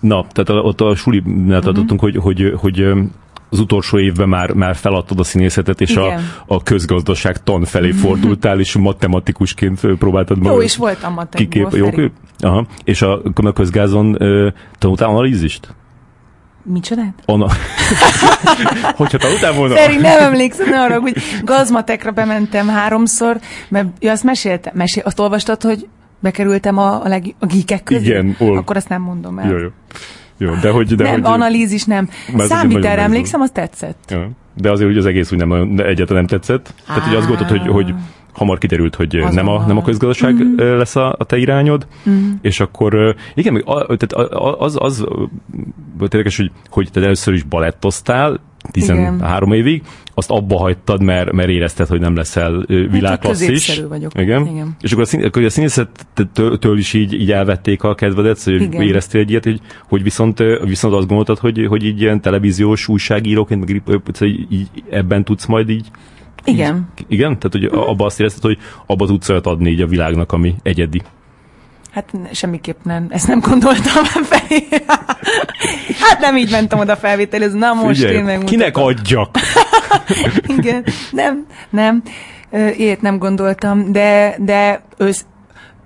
Na, tehát ott a sulinál uh-huh. adottunk, hogy, hogy, hogy az utolsó évben már, már feladtad a színészetet, és a, a közgazdaság tan felé fordultál, és matematikusként próbáltad
magad. Jó, és voltam matematikus. Jó,
Aha. És a, a közgázon tanultál analízist?
Micsodát?
Ona. [laughs] Hogyha tanultál volna?
Feri, nem emlékszem arra, hogy gazmatekra bementem háromszor, mert ja, azt meséltem, mesél, azt olvastad, hogy bekerültem a, a, leg, a geekek közé?
Igen, ol...
Akkor azt nem mondom el.
Jó, jó. Jó, de hogy... De
nem,
hogy,
analízis nem. Számítára emlékszem, az tetszett.
Ja. De azért hogy az egész úgy nem, egyáltalán nem tetszett. Tehát, hogy azt gondoltad, hogy, hogy hamar kiderült, hogy Azonnal. nem a, nem a közgazdaság mm-hmm. lesz a, a te irányod, mm-hmm. és akkor igen, még a, tehát az, az volt érdekes, hogy, hogy te először is balettoztál, 13 Igen. évig, azt abba hagytad, mert, mert érezted, hogy nem leszel világklasszis.
Hát, vagyok.
Igen. Igen. És akkor a, szín, akkor a színészettől is így, így elvették a kedvedet, hogy Igen. éreztél egy ilyet, hogy, hogy viszont, viszont azt gondoltad, hogy, hogy így ilyen televíziós újságíróként, meg így, így ebben tudsz majd így
igen.
Így, igen? Tehát, hogy abba azt érezted, hogy abba tudsz olyat adni így a világnak, ami egyedi.
Hát semmiképp nem. Ezt nem gondoltam felé. Hát nem így mentem oda felvételizni. Na most Ugye, én megmutatom.
Kinek adjak? [laughs]
Igen. Nem, nem. Ilyet nem gondoltam, de, de ősz,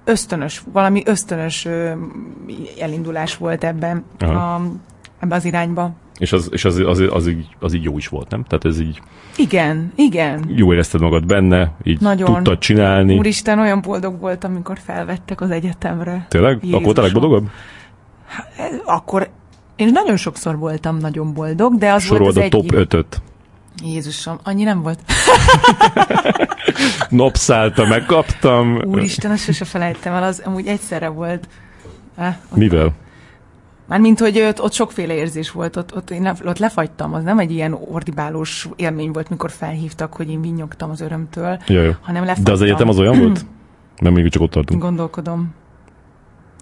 ösztönös, valami ösztönös elindulás volt ebben, a, ebben az irányba.
És az, és az, az, az, így, az így jó is volt, nem? Tehát ez így...
Igen, igen.
Jó érezted magad benne, így Nagyon. tudtad csinálni.
Úristen, olyan boldog voltam, amikor felvettek az egyetemre.
Tényleg? Jézusom. Akkor te legboldogabb?
Akkor én nagyon sokszor voltam nagyon boldog, de az
Sorold
volt
az a top 5-öt.
Jézusom, annyi nem volt. [laughs]
Nopszálta, megkaptam.
Úristen, azt sose felejtem el, az amúgy egyszerre volt.
Ah, Mivel?
Mármint, hogy ott, ott sokféle érzés volt, ott, ott én ott lefagytam, az nem egy ilyen ordibálós élmény volt, mikor felhívtak, hogy én vinyogtam az örömtől,
Jaj.
hanem lefagytam.
De az egyetem az olyan volt? [clears throat] Nem még csak ott tartunk.
Gondolkodom.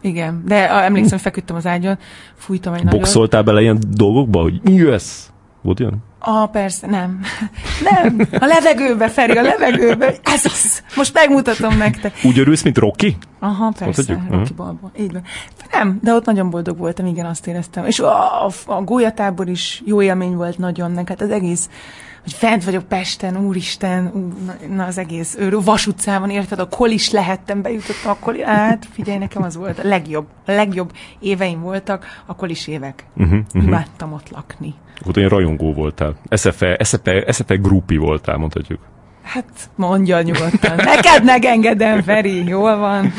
Igen, de emlékszem, hogy feküdtem az ágyon, fújtam egy
Boxoltál bele ilyen dolgokba, hogy yes! Volt ilyen?
Ah, persze, nem. [laughs] Nem, a levegőbe, Feri, a levegőbe. Ez az. Most megmutatom nektek.
Úgy örülsz, mint Rocky?
Aha, persze, Rocky uh-huh. Balba. Így van. Nem, de ott nagyon boldog voltam, igen, azt éreztem. És a, a, a gólyatábor is jó élmény volt nagyon, hát az egész hogy fent vagyok Pesten, úristen, ú, na, az egész őrő, Vas utcában, érted, a is lehettem, bejutottam, akkor hát figyelj, nekem az volt a legjobb, a legjobb éveim voltak, a is évek. Uh-huh, uh-huh. Imádtam ott lakni.
Ott olyan rajongó voltál. SFE, SFE, SFE grupi voltál, mondhatjuk.
Hát mondja nyugodtan. Neked megengedem, Feri, jól van.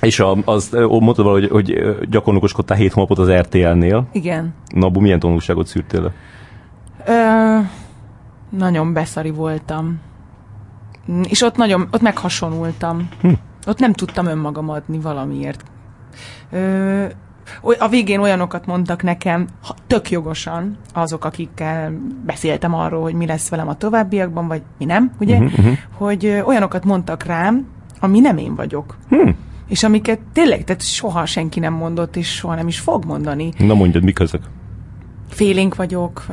És a, az, mondtad valahogy, hogy gyakornokoskodtál hét hónapot az RTL-nél.
Igen.
Na, abból milyen tanulságot szűrtél le?
Ö, nagyon beszari voltam. És ott nagyon, ott meghasonultam. Hm. Ott nem tudtam önmagam adni valamiért. Ö, a végén olyanokat mondtak nekem, tök jogosan, azok, akikkel beszéltem arról, hogy mi lesz velem a továbbiakban, vagy mi nem, ugye? Uh-huh. Hogy olyanokat mondtak rám, ami nem én vagyok. Hmm. És amiket tényleg, tehát soha senki nem mondott, és soha nem is fog mondani.
Na mondjad, mik ezek?
Félénk vagyok,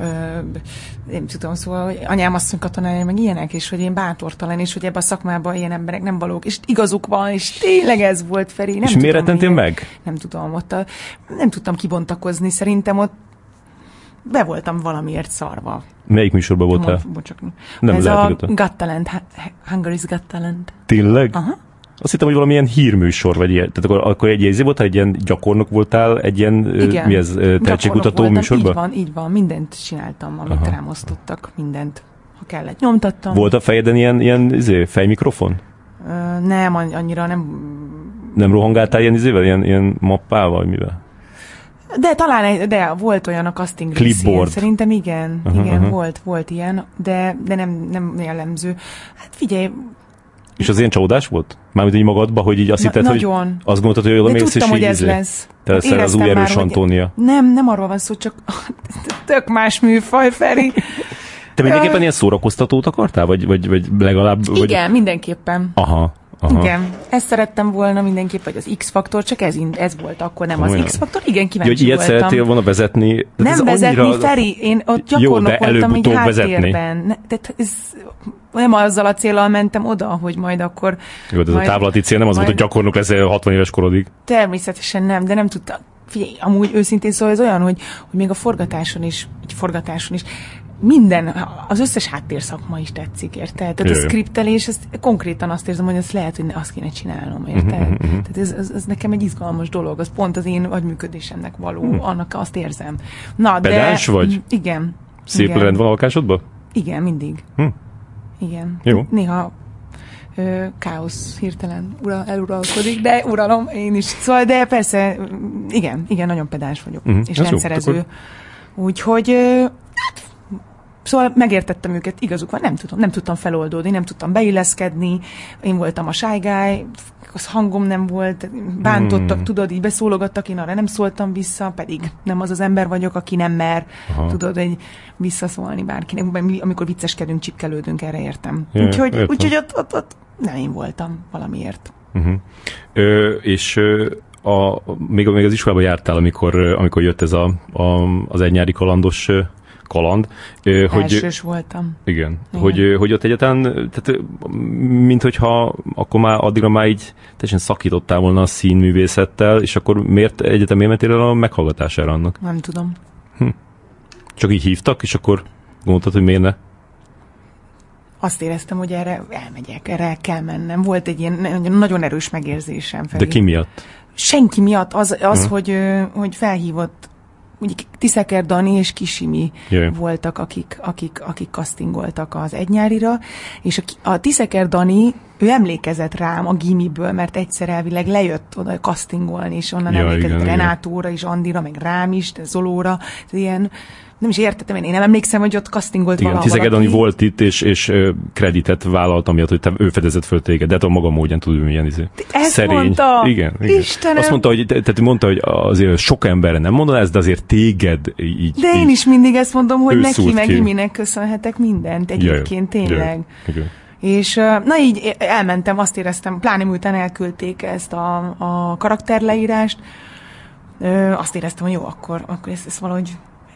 én tudom, szóval, hogy anyám asszony katonája, meg ilyenek, és hogy én bátortalan, és hogy ebben a szakmában ilyen emberek nem valók, és igazuk van, és tényleg ez volt, Feri. Nem
és miért rettentél meg?
Nem tudom, ott a, nem tudtam kibontakozni, szerintem ott be voltam valamiért szarva.
Melyik műsorban voltál?
Bocsak. Nem Ez a Got Talent, Hungary's Got Talent.
Tényleg? Aha. Azt hittem, hogy valamilyen hírműsor, vagy ilyen. Tehát akkor, akkor egy jegyzé volt, egy ilyen gyakornok voltál, egy ilyen, Igen. mi ez, tehetségkutató műsorban?
Így van, így van, mindent csináltam, amit Aha. rám osztottak, mindent. Ha kellett, nyomtattam.
Volt a fejeden ilyen, ilyen izé, fejmikrofon?
Uh, nem, annyira nem...
Nem rohangáltál ilyen izével, ilyen, ilyen mappával, mivel?
De talán, egy, de volt olyan a casting
Clipboard.
Szerintem igen, uh-huh, igen, uh-huh. volt, volt ilyen, de, de nem, nem jellemző. Hát figyelj,
és az ilyen csodás volt? Mármint így magadba, hogy így azt Na, hitted,
nagyon.
hogy azt gondoltad, hogy oda mész,
tudtam, és hogy ez izé, lesz.
Te leszel az új erős már, Antónia.
Nem, nem arról van szó, csak [laughs] tök más műfaj, Feri.
Te mindenképpen ilyen szórakoztatót akartál? Vagy, vagy, vagy legalább...
Igen,
vagy...
mindenképpen.
Aha.
Aha. Igen, ezt szerettem volna mindenképp, vagy az X-faktor, csak ez, ez volt akkor, nem Olyan. az X-faktor. Igen, kíváncsi
Jó, hogy ilyet voltam. szerettél volna vezetni.
Nem vezetni, annyira... Feri, én ott gyakornok Jó, voltam egy háttérben. Ne, tehát ez, nem azzal a célral mentem oda, hogy majd akkor...
Jó, de ez majd, a távlati cél nem az majd, volt, hogy gyakornok leszel 60 éves korodig.
Természetesen nem, de nem tudtam. Figyelj, amúgy őszintén szóval ez olyan, hogy, hogy még a forgatáson is, egy forgatáson is minden, az összes háttérszakma is tetszik, érted? Tehát Jö. a skriptelés, ezt konkrétan azt érzem, hogy ezt lehet, hogy azt kéne csinálnom, érted? Uh-huh, uh-huh. Tehát ez, ez, ez, nekem egy izgalmas dolog, az pont az én agyműködésemnek való, uh-huh. annak azt érzem.
Na, Pedás
de...
vagy?
Igen.
Szép
igen.
rend van a lakásodban?
Igen, mindig. Hm. Igen.
Jó.
Néha ö, káosz hirtelen ura, eluralkodik, de uralom én is. Szóval, de persze, igen, igen, nagyon pedás vagyok, uh-huh. és Ez rendszerező. Jó, Úgyhogy hát Szóval megértettem őket, igazuk van, nem, tudom, nem tudtam feloldódni, nem tudtam beilleszkedni, én voltam a guy, az hangom nem volt, bántottak, hmm. tudod, így beszólogattak, én arra nem szóltam vissza, pedig nem az az ember vagyok, aki nem mer, Aha. tudod, egy visszaszólni bárkinek, amikor vicceskedünk, csipkelődünk, erre értem. Ja, úgyhogy, úgyhogy ott, ott, ott nem én voltam valamiért.
Uh-huh. Ö, és a, még, még az iskolába jártál, amikor, amikor jött ez a, a, az egy nyári kalandos kaland.
Hogy, Elsős voltam.
Igen, igen. Hogy, hogy ott egyáltalán, tehát, mint hogyha akkor már addigra már így teljesen szakítottál volna a színművészettel, és akkor miért egyetem miért mentél el a meghallgatására annak?
Nem tudom.
Hm. Csak így hívtak, és akkor gondoltad, hogy miért ne?
azt éreztem, hogy erre elmegyek, erre kell mennem. Volt egy ilyen nagyon erős megérzésem.
Felé. De ki miatt?
Senki miatt. Az, az uh-huh. hogy, hogy felhívott úgy Tiszeker Dani és Kisimi Jaj. voltak, akik, akik, akik castingoltak az egynyárira, és a, a Tiszeker Dani, ő emlékezett rám a gimiből, mert egyszer elvileg lejött oda castingolni, és onnan ja, emlékezett igen, Renátóra, és Andira, meg rám is, Zolóra, ilyen nem is értettem, én nem emlékszem, hogy ott castingolt
Igen, Tizegedani volt itt, és, és kreditet vállalt, amiatt, hogy te, ő fedezett föl téged, de hát a maga módján tud, hogy milyen izé.
Ezt Szerény. mondta?
Igen, igen.
Istenem.
Azt mondta, hogy, tehát mondta, hogy azért sok emberre nem mondaná ezt, de azért téged így.
De én így is mindig ezt mondom, hogy neki meg Iminek köszönhetek mindent egyébként, tényleg.
Igen.
És na így elmentem, azt éreztem, pláne miután elküldték ezt a, a karakterleírást, azt éreztem, hogy jó, akkor, akkor ezt, ezt valahogy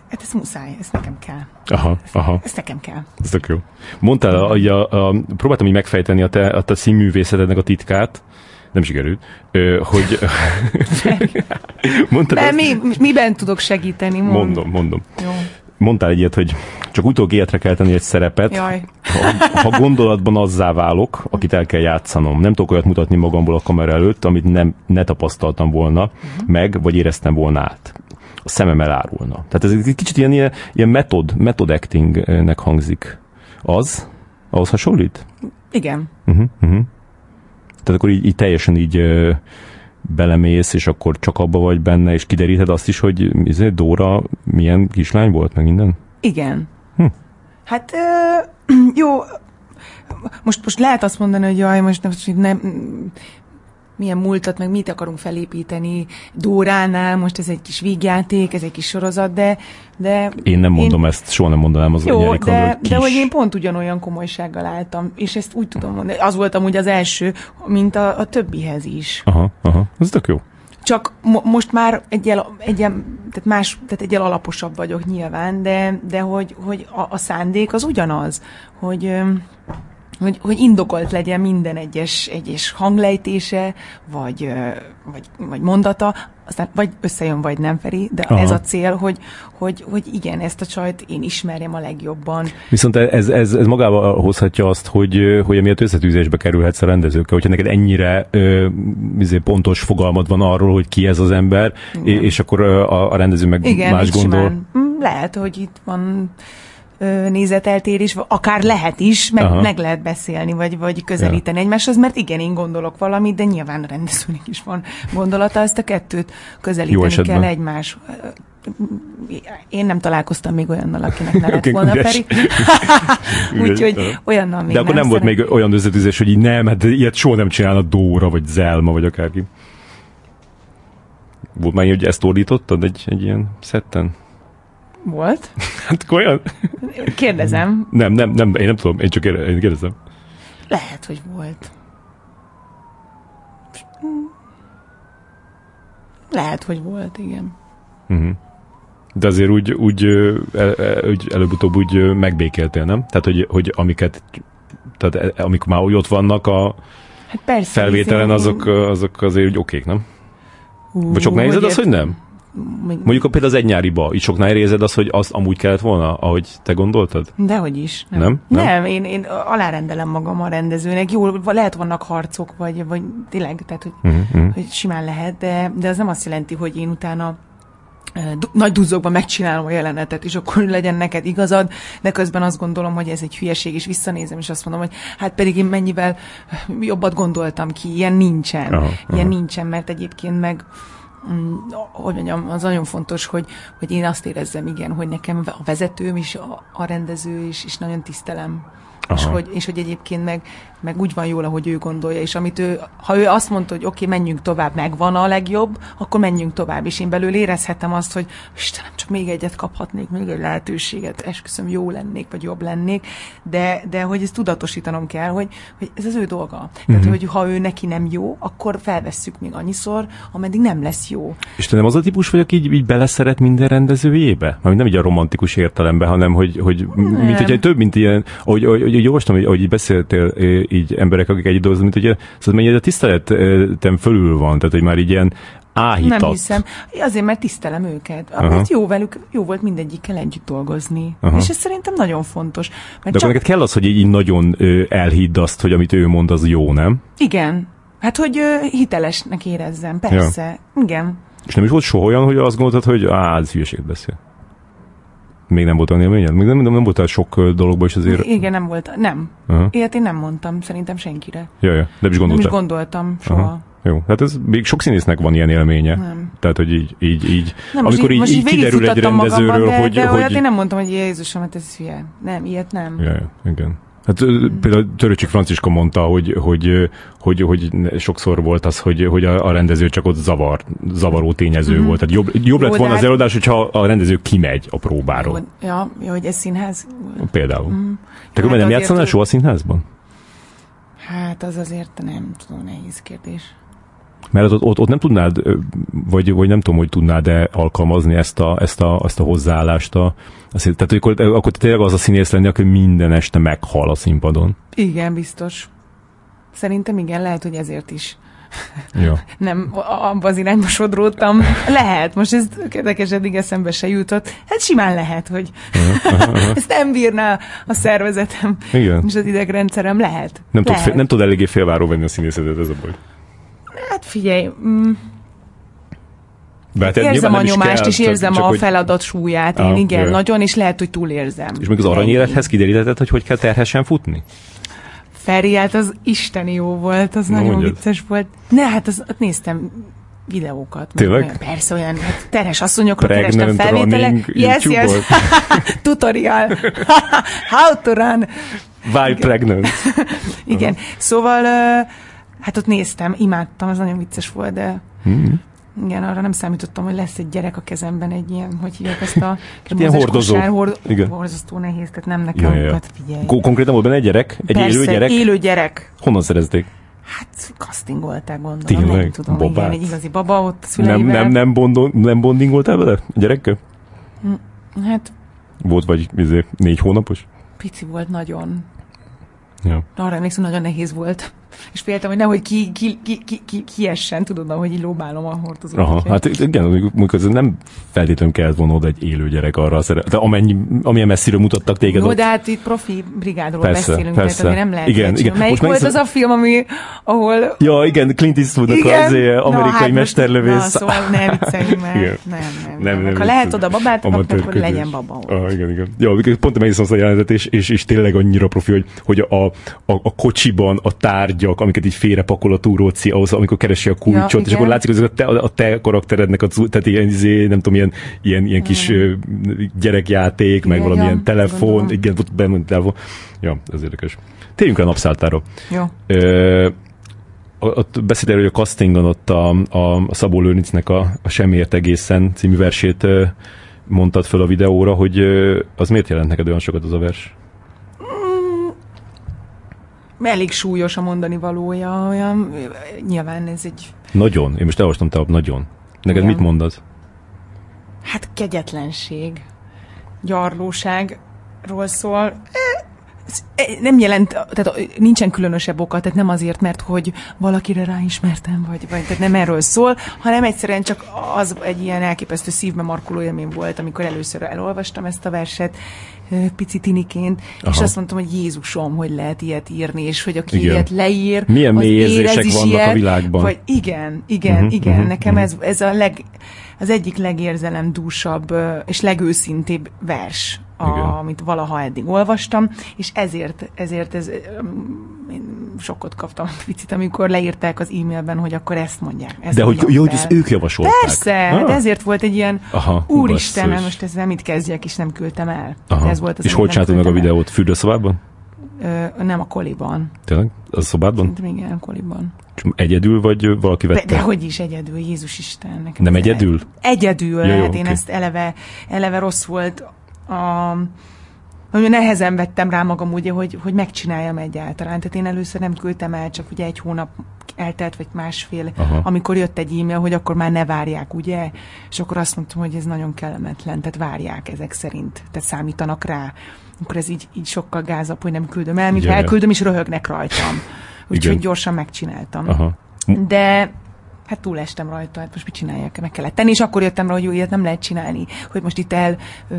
Hát ez muszáj, ez nekem kell.
Aha,
ez,
aha.
Ez nekem kell.
Ez tök jó. Mondtál, a, a, a, próbáltam így megfejteni a te, a te színművészetednek a titkát, nem sikerült, ö, hogy...
Mondtad De mi, miben tudok segíteni?
Mond. Mondom, mondom. Jó. Mondtál egy ilyet, hogy csak utóbb életre kell tenni egy szerepet.
Jaj.
Ha, ha gondolatban azzá válok, akit el kell játszanom. Nem tudok olyat mutatni magamból a kamera előtt, amit nem, ne tapasztaltam volna uh-huh. meg, vagy éreztem volna át szemem elárulna. Tehát ez egy kicsit ilyen, ilyen, ilyen metod, method actingnek hangzik. Az? Ahhoz hasonlít?
Igen.
Uh-huh, uh-huh. Tehát akkor így, így teljesen így belemész, és akkor csak abba vagy benne, és kideríted azt is, hogy izé, Dóra milyen kislány volt, meg minden?
Igen. Hm. Hát uh, [clears throat] jó, most, most lehet azt mondani, hogy jaj, most nem milyen múltat, meg mit akarunk felépíteni Dóránál, most ez egy kis vígjáték, ez egy kis sorozat, de... de
én nem mondom én... ezt, soha nem mondanám az
Jó, de, hogy de hogy én pont ugyanolyan komolysággal álltam, és ezt úgy tudom mondani, az voltam úgy az első, mint a, a többihez is.
Aha, aha, ez tök jó.
Csak mo- most már egyel, egyel, tehát más, tehát egyel alaposabb vagyok nyilván, de, de hogy, hogy a, a szándék az ugyanaz, hogy hogy, hogy indokolt legyen minden egyes, egyes hanglejtése, vagy, vagy, vagy mondata, aztán vagy összejön, vagy nem, Feri, de Aha. ez a cél, hogy, hogy, hogy igen, ezt a csajt én ismerjem a legjobban.
Viszont ez, ez, ez magával hozhatja azt, hogy, hogy emiatt összetűzésbe kerülhetsz a rendezőkkel, hogyha neked ennyire ö, izé pontos fogalmad van arról, hogy ki ez az ember, igen. és akkor a, a rendező meg igen, más gondol. Simán.
Mm, lehet, hogy itt van nézeteltérés, akár lehet is, meg, meg lehet beszélni, vagy, vagy közelíteni ja. egymáshoz, mert igen, én gondolok valamit, de nyilván a rendezőnek is van gondolata, ezt a kettőt közelíteni kell egymás. Én nem találkoztam még olyannal, akinek [laughs] ne lett volna Feri. [laughs] Úgyhogy olyannal még
De akkor nem, nem volt még olyan összetűzés, hogy így nem, hát ilyet soha nem csinálna Dóra, vagy Zelma, vagy akárki. Volt már hogy ezt ordítottad egy, egy ilyen szetten?
Volt? [laughs]
Hát olyan?
Kérdezem.
Nem, nem, nem, én nem tudom, én csak én kérdezem.
Lehet, hogy volt. Lehet, hogy volt, igen. Uh-huh.
De azért úgy, úgy, úgy előbb-utóbb úgy megbékéltél, nem? Tehát, hogy, hogy amiket, tehát amikor már úgy ott vannak a hát persze, felvételen, azok, azok azért úgy okék, nem? Uh, Vagy csak nehézed az, hogy nem? Még... Mondjuk a például az egy nyáriba, így soknál érzed azt, hogy azt amúgy kellett volna, ahogy te gondoltad?
Dehogy is.
Nem? Nem?
nem? nem én, én alárendelem magam a rendezőnek. Jó, lehet vannak harcok, vagy, vagy tényleg, tehát hogy, uh-huh. hogy simán lehet, de, de az nem azt jelenti, hogy én utána nagy duzzogban megcsinálom a jelenetet, és akkor legyen neked igazad, de közben azt gondolom, hogy ez egy hülyeség, és visszanézem, és azt mondom, hogy hát pedig én mennyivel jobbat gondoltam ki, ilyen nincsen. Aha, ilyen aha. nincsen, mert egyébként meg hogy mondjam, az nagyon fontos, hogy, hogy én azt érezzem, igen, hogy nekem a vezetőm is, a, a rendező is, és nagyon tisztelem. És hogy, és hogy egyébként meg, meg úgy van jól, ahogy ő gondolja, és amit ő, ha ő azt mondta, hogy oké, okay, menjünk tovább, megvan a legjobb, akkor menjünk tovább, és én belül érezhetem azt, hogy Istenem, csak még egyet kaphatnék, még egy lehetőséget, esküszöm, jó lennék, vagy jobb lennék, de, de hogy ezt tudatosítanom kell, hogy, hogy ez az ő dolga. Mm-hmm. Tehát, mhm. hogy ha ő neki nem jó, akkor felvesszük még annyiszor, ameddig nem lesz jó.
És te nem az a típus vagy, aki így, így beleszeret minden rendezőjébe? Mert nem így a romantikus értelemben, hanem hogy, hogy mint hogy több, mint ilyen, hogy, hogy, hogy, hogy olvastam, hogy, hogy beszéltél így emberek, akik együtt dolgoznak, mint hogy szóval mennyire a tiszteletem fölül van, tehát hogy már így ilyen áhítat.
Nem hiszem. Azért, mert tisztelem őket. Uh-huh. Jó velük, jó volt mindegyikkel együtt dolgozni. Uh-huh. És ez szerintem nagyon fontos.
Mert De csak... neked kell az, hogy így nagyon elhidd azt, hogy amit ő mond, az jó, nem?
Igen. Hát, hogy hitelesnek érezzem, persze. Ja. Igen.
És nem is volt soha olyan, hogy azt gondoltad, hogy á, ez hülyeséget beszél? Még nem volt olyan élményed? Még nem, nem, nem voltál sok dologban is azért?
Igen, nem volt. Nem. Uh-huh. Ilyet én nem mondtam szerintem senkire.
Ja, ja. Nem is gondoltam. Nem
is gondoltam soha. Uh-huh.
Jó, hát ez még sok színésznek van ilyen élménye. Nem. Tehát, hogy így, így, így
nem,
amikor
így,
így, így kiderül egy rendezőről,
magamban, de,
hogy...
De
hogy...
olyat én nem mondtam, hogy Jézusom, hát ez hülye. Nem, ilyet nem.
Ja, ja igen. Hát például Töröcsik Franciska mondta, hogy, hogy, hogy, hogy sokszor volt az, hogy, hogy a, a rendező csak ott zavar, zavaró tényező hmm. volt. Tehát jobb, jobb lett volna az hát- előadás, hogyha a rendező kimegy a próbáról.
Jó, ja, jó, hogy ez színház?
Például. Hmm. Te hát nem játszanál soha színházban?
Hát az azért nem tudom, nehéz kérdés.
Mert ott, ott, ott nem tudnád, vagy, vagy nem tudom, hogy tudnád-e alkalmazni ezt a, ezt a, ezt a hozzáállást. A, azt, tehát akkor, akkor tényleg az a színész lenni, aki minden este meghal a színpadon.
Igen, biztos. Szerintem igen, lehet, hogy ezért is
ja. [laughs]
nem abba az irányba sodródtam. Lehet, most ez érdekes, eddig eszembe se jutott. Hát simán lehet, hogy [laughs] ezt nem bírná a szervezetem
Igen.
és az idegrendszerem. Lehet.
Nem,
lehet.
Tud, nem tud eléggé félváró venni a színészetet, ez a baj.
Hát figyelj, Hát érzem a nyomást, és érzem csak, a feladat súlyát. Én ah, igen, jaj. nagyon, és lehet, hogy túlérzem.
És még az aranyélethez kiderítetted, hogy hogy kell terhesen futni?
Feri, hát az isteni jó volt, az Na, nagyon mondjad. vicces volt. Ne, hát az, ott néztem videókat.
Tényleg?
Olyan, persze, olyan hát terhes asszonyokra kerestem felvételek. Yes, yes. [laughs] Tutorial. [laughs] How to run.
Why pregnant. [laughs]
Igen. Szóval, hát ott néztem, imádtam, az nagyon vicces volt, de mm-hmm. Igen, arra nem számítottam, hogy lesz egy gyerek a kezemben, egy ilyen, hogy hívják ezt a kis
ilyen hordozó. Kosár,
hord, Igen. Borzasztó nehéz, tehát nem nekem, ja, ja. hát figyelj.
Konkrétan volt benne egy gyerek? Egy
Persze,
élő gyerek?
élő gyerek.
Honnan szerezték?
Hát castingolták, gondolom.
Tényleg?
Nem tudom, Babát. igen, egy igazi baba ott
szüleivel. Nem, nem, nem, bondon, nem bondingoltál vele a gyerekkel?
Hm, hát...
Volt vagy izé, négy hónapos?
Pici volt nagyon.
Ja.
Arra emlékszem, nagyon nehéz volt és féltem, hogy nehogy ki, ki, ki, ki, ki, kiessen, tudod, hogy így lóbálom a hordozót.
Aha, hát igen, amikor nem feltétlenül kellett volna oda egy élő gyerek arra a szere... de amennyi, amilyen messziről mutattak téged.
Jó, de hát itt profi brigádról persze, beszélünk, persze. tehát nem lehet.
Igen, igen.
Melyik Most volt az a film, ami, ahol...
Ja, igen, Clint Eastwood igen? az amerikai na, hát mesterlövész. Na,
szóval ne vicceljünk már. Nem, nem, nem. nem, nem ha lehet oda babát, akkor legyen baba.
Ah, igen, igen. Ja, pont a Madison a jelenetet, és, és, és tényleg annyira profi, hogy, hogy a, a, a kocsiban a tárgyak, amiket így félrepakol a túróci ahhoz, amikor keresi a kulcsot, ja, és akkor látszik, hogy a te, a te karakterednek, a, tehát ilyen, izé, nem tudom, ilyen, ilyen, ilyen kis igen. gyerekjáték, igen, meg valamilyen ja, telefon, gondolom. igen, benne telefon. Ja, ez érdekes. Térjünk el a napszáltára.
Jó.
Ö, ott beszélt hogy a castingon ott a, a Szabó Lőnicnek a, a Semmiért egészen című versét mondtad föl a videóra, hogy az miért jelent neked olyan sokat az a vers?
Elég súlyos a mondani valója, olyan, nyilván ez egy...
Nagyon, én most elolvastam te nagyon. Neked Igen. mit mondasz?
Hát kegyetlenség, gyarlóságról szól. E, nem jelent, tehát nincsen különösebb oka, tehát nem azért, mert hogy valakire ráismertem, vagy, vagy tehát nem erről szól, hanem egyszerűen csak az egy ilyen elképesztő szívbe markoló élmény volt, amikor először elolvastam ezt a verset, pici tiniként, Aha. és azt mondtam, hogy Jézusom, hogy lehet ilyet írni, és hogy aki igen. ilyet leír,
milyen mély érzések vannak ilyet, a világban.
Vagy igen, igen, uh-huh, igen, uh-huh, nekem uh-huh. ez, ez a leg, az egyik legérzelemdúsabb és legőszintébb vers, a, amit valaha eddig olvastam, és ezért, ezért ez, én sokkot kaptam [laughs] picit, amikor leírták az e-mailben, hogy akkor ezt mondják. Ezt
de hogy, jó, hogy ezt ők javasolták.
Persze, ah. de ezért volt egy ilyen, Aha, úristen, mert most ezzel mit kezdjek, és nem küldtem el.
Aha. Ez volt az, és hogy csináltad meg a videót? Fürdőszobában?
Ö, nem a koliban.
Tényleg? A szobádban?
Szerintem igen, a koliban.
Egyedül, vagy valaki vette?
De, de hogy is egyedül, Jézus Isten.
Nekem nem egyedül?
Egyedül, ja, jó, hát én okay. ezt eleve, eleve rossz volt a hogy nehezen vettem rá magam ugye, hogy, hogy megcsináljam egyáltalán. Tehát én először nem küldtem el, csak ugye egy hónap eltelt, vagy másfél, Aha. amikor jött egy e-mail, hogy akkor már ne várják, ugye? És akkor azt mondtam, hogy ez nagyon kellemetlen, tehát várják ezek szerint, tehát számítanak rá. Akkor ez így, így sokkal gázabb, hogy nem küldöm el, mintha elküldöm, és röhögnek rajtam. Úgyhogy gyorsan megcsináltam.
Aha.
De hát túlestem rajta, hát most mit csináljak, meg kellett tenni, és akkor jöttem rá, hogy jó, ilyet nem lehet csinálni, hogy most itt el ö,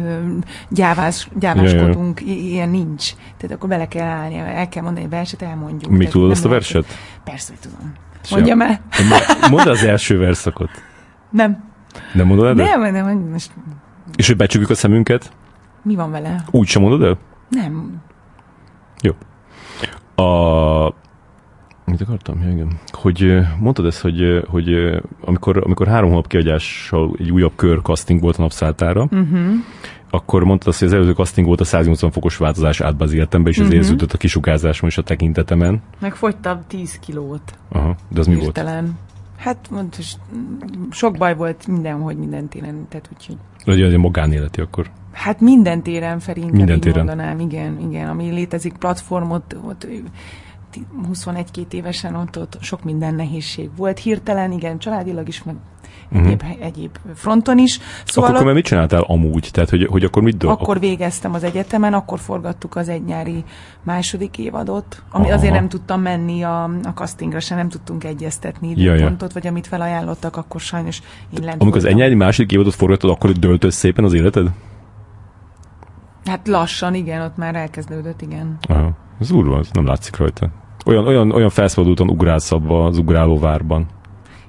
gyávás, gyáváskodunk, Jaj, ilyen nincs. Tehát akkor bele kell állni, el kell mondani a verset, elmondjuk.
Mi tudod azt a verset?
Persze, hogy tudom. Mondjam el.
Mondd az első verszakot.
Nem.
Nem mondod el?
Nem, nem. Most...
És hogy becsukjuk a szemünket?
Mi van vele?
Úgy sem mondod el?
Nem.
Jó. A Mit akartam? Ja, igen. Hogy mondtad ezt, hogy, hogy amikor, amikor három hónap kiadással egy újabb kör casting volt a napszálltára, uh-huh. akkor mondtad azt, hogy az előző casting volt a 180 fokos változás át az életembe, és uh-huh. ez érződött a kisugázáson és a tekintetemen.
Megfogytam 10 kilót.
Aha, de az mi volt?
Hát mondos, sok baj volt mindenhogy minden téren, tehát úgyhogy...
Hogy egy magánéleti akkor.
Hát minden téren, Feri, minden téren. mondanám, igen, igen, ami létezik, platformot, ott 21-2 évesen ott, ott sok minden nehézség volt. Hirtelen, igen, családilag is, meg uh-huh. egyéb, egyéb fronton is.
Szóval akkor, akkor mit csináltál amúgy? Tehát, hogy, hogy akkor mit
do- Akkor végeztem az egyetemen, akkor forgattuk az egynyári második évadot, ami Aha. azért nem tudtam menni a, a castingra, se nem tudtunk egyeztetni időpontot, vagy amit felajánlottak, akkor sajnos
én lent Amikor az egynyári második évadot forgattad, akkor döltöz szépen az életed?
Hát lassan, igen, ott már elkezdődött, igen.
Aha. Ez úrva, ez nem látszik rajta. Olyan, olyan, olyan felszabadultan ugrálsz abba az ugrálóvárban.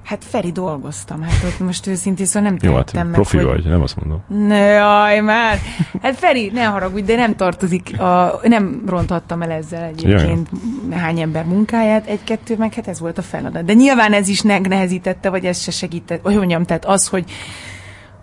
Hát Feri dolgoztam, hát ott most őszintén szóval nem Jó, hát meg,
profi hogy... vagy, nem azt mondom.
Ne, jaj, már. Hát Feri, ne haragudj, de nem tartozik, a, nem ronthattam el ezzel egyébként Jaj. hány ember munkáját, egy-kettő, meg hát ez volt a feladat. De nyilván ez is nehezítette, vagy ez se segített, hogy mondjam, tehát az, hogy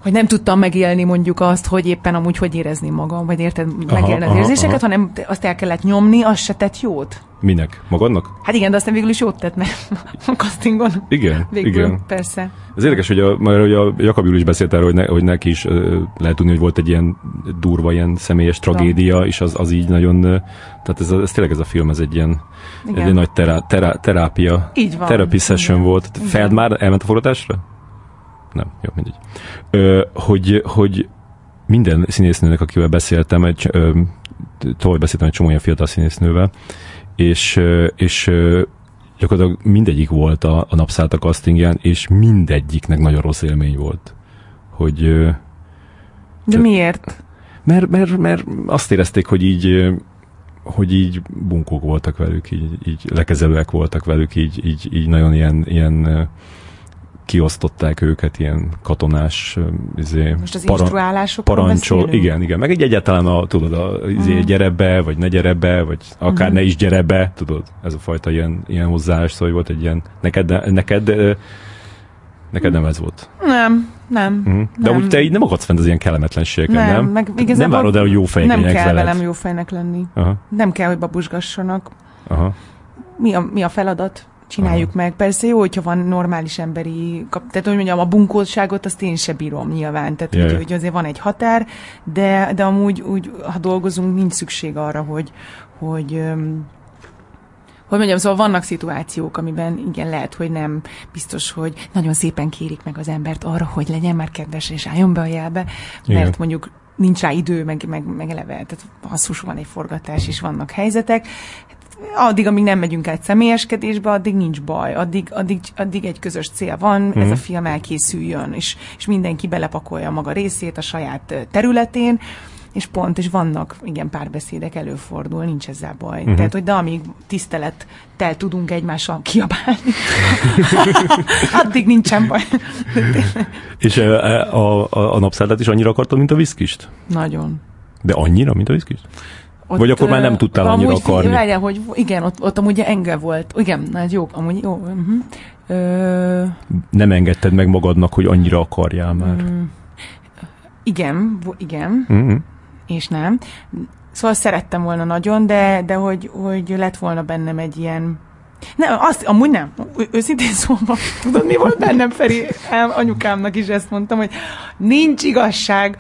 hogy nem tudtam megélni mondjuk azt, hogy éppen amúgy hogy érezni magam, vagy érted, megélni az érzéseket, aha. hanem azt el kellett nyomni, az se tett jót.
Minek? Magadnak?
Hát igen, de aztán végül is jót tett, mert a castingon.
Igen, végül, igen.
Persze.
Ez érdekes, hogy a, mert a Jakab is beszélt erről, hogy, ne, hogy neki is uh, lehet tudni, hogy volt egy ilyen durva, ilyen személyes tragédia, ja. és az, az így nagyon, tehát ez, ez tényleg ez a film, ez egy ilyen, egy ilyen nagy terá, terá, terápia,
így van.
therapy session igen. volt. Feld már elment a forgatásra? Nem, jó, mindegy. Ö, hogy, hogy minden színésznőnek, akivel beszéltem, egy, ö, tovább beszéltem egy csomó olyan fiatal színésznővel, és, és gyakorlatilag mindegyik volt a, a napszállt a castingján, és mindegyiknek nagyon rossz élmény volt. Hogy,
De miért?
Mert, mert, mert azt érezték, hogy így hogy így bunkók voltak velük, így, így lekezelőek voltak velük, így, így, így nagyon ilyen, ilyen kiosztották őket ilyen katonás izé,
Most az paran-
parancsol. Beszélünk? Igen, igen. Meg egy egyáltalán a, tudod, a, izé, mm. gyere be, vagy ne gyere be, vagy akár mm. ne is gyere be, tudod, ez a fajta ilyen, ilyen hozzáállás, szóval volt egy ilyen, neked, neked, neked nem ez volt.
Nem, nem. Mm.
De
nem. úgy
te így nem akadsz fent az ilyen kellemetlenségeken, nem?
Nem,
meg
nem
várod el, hogy jó fejek
Nem kell veled. velem jó fejnek lenni. Aha. Nem kell, hogy babusgassanak. Aha. Mi a, mi a feladat? Csináljuk Aha. meg. Persze jó, hogyha van normális emberi, kap, tehát hogy mondjam, a bunkóságot azt én se bírom nyilván, tehát yeah. hogy, hogy azért van egy határ, de, de amúgy úgy, ha dolgozunk, nincs szükség arra, hogy, hogy hogy mondjam, szóval vannak szituációk, amiben igen, lehet, hogy nem biztos, hogy nagyon szépen kérik meg az embert arra, hogy legyen már kedves, és álljon be a jelbe, mert igen. mondjuk nincs rá idő, meg, meg, meg eleve, tehát hasznos van egy forgatás, és vannak helyzetek addig, amíg nem megyünk át személyeskedésbe, addig nincs baj, addig, addig, addig egy közös cél van, mm. ez a mhm. film elkészüljön, és, és mindenki belepakolja maga részét a saját területén, és pont, és vannak, igen, párbeszédek előfordul, nincs ezzel baj. Uh-huh. Tehát, hogy de amíg tisztelettel tudunk egymással kiabálni, [laughs] addig nincsen baj.
és a, a, a, napszállát is annyira akartad, mint a viszkist?
Nagyon.
De annyira, mint a viszkist? Ott, Vagy akkor már nem tudtál annyira amúgy, akarni?
Várjál, hogy igen, ott, ott amúgy enge volt. Igen, na jó, amúgy jó. Uh-huh. Ö...
Nem engedted meg magadnak, hogy annyira akarjál már. Mm,
igen, igen. Uh-huh. És nem. Szóval szerettem volna nagyon, de, de hogy, hogy lett volna bennem egy ilyen nem, azt, amúgy nem. Őszintén szóval, tudod, mi volt bennem, Feri? Anyukámnak is ezt mondtam, hogy nincs igazság,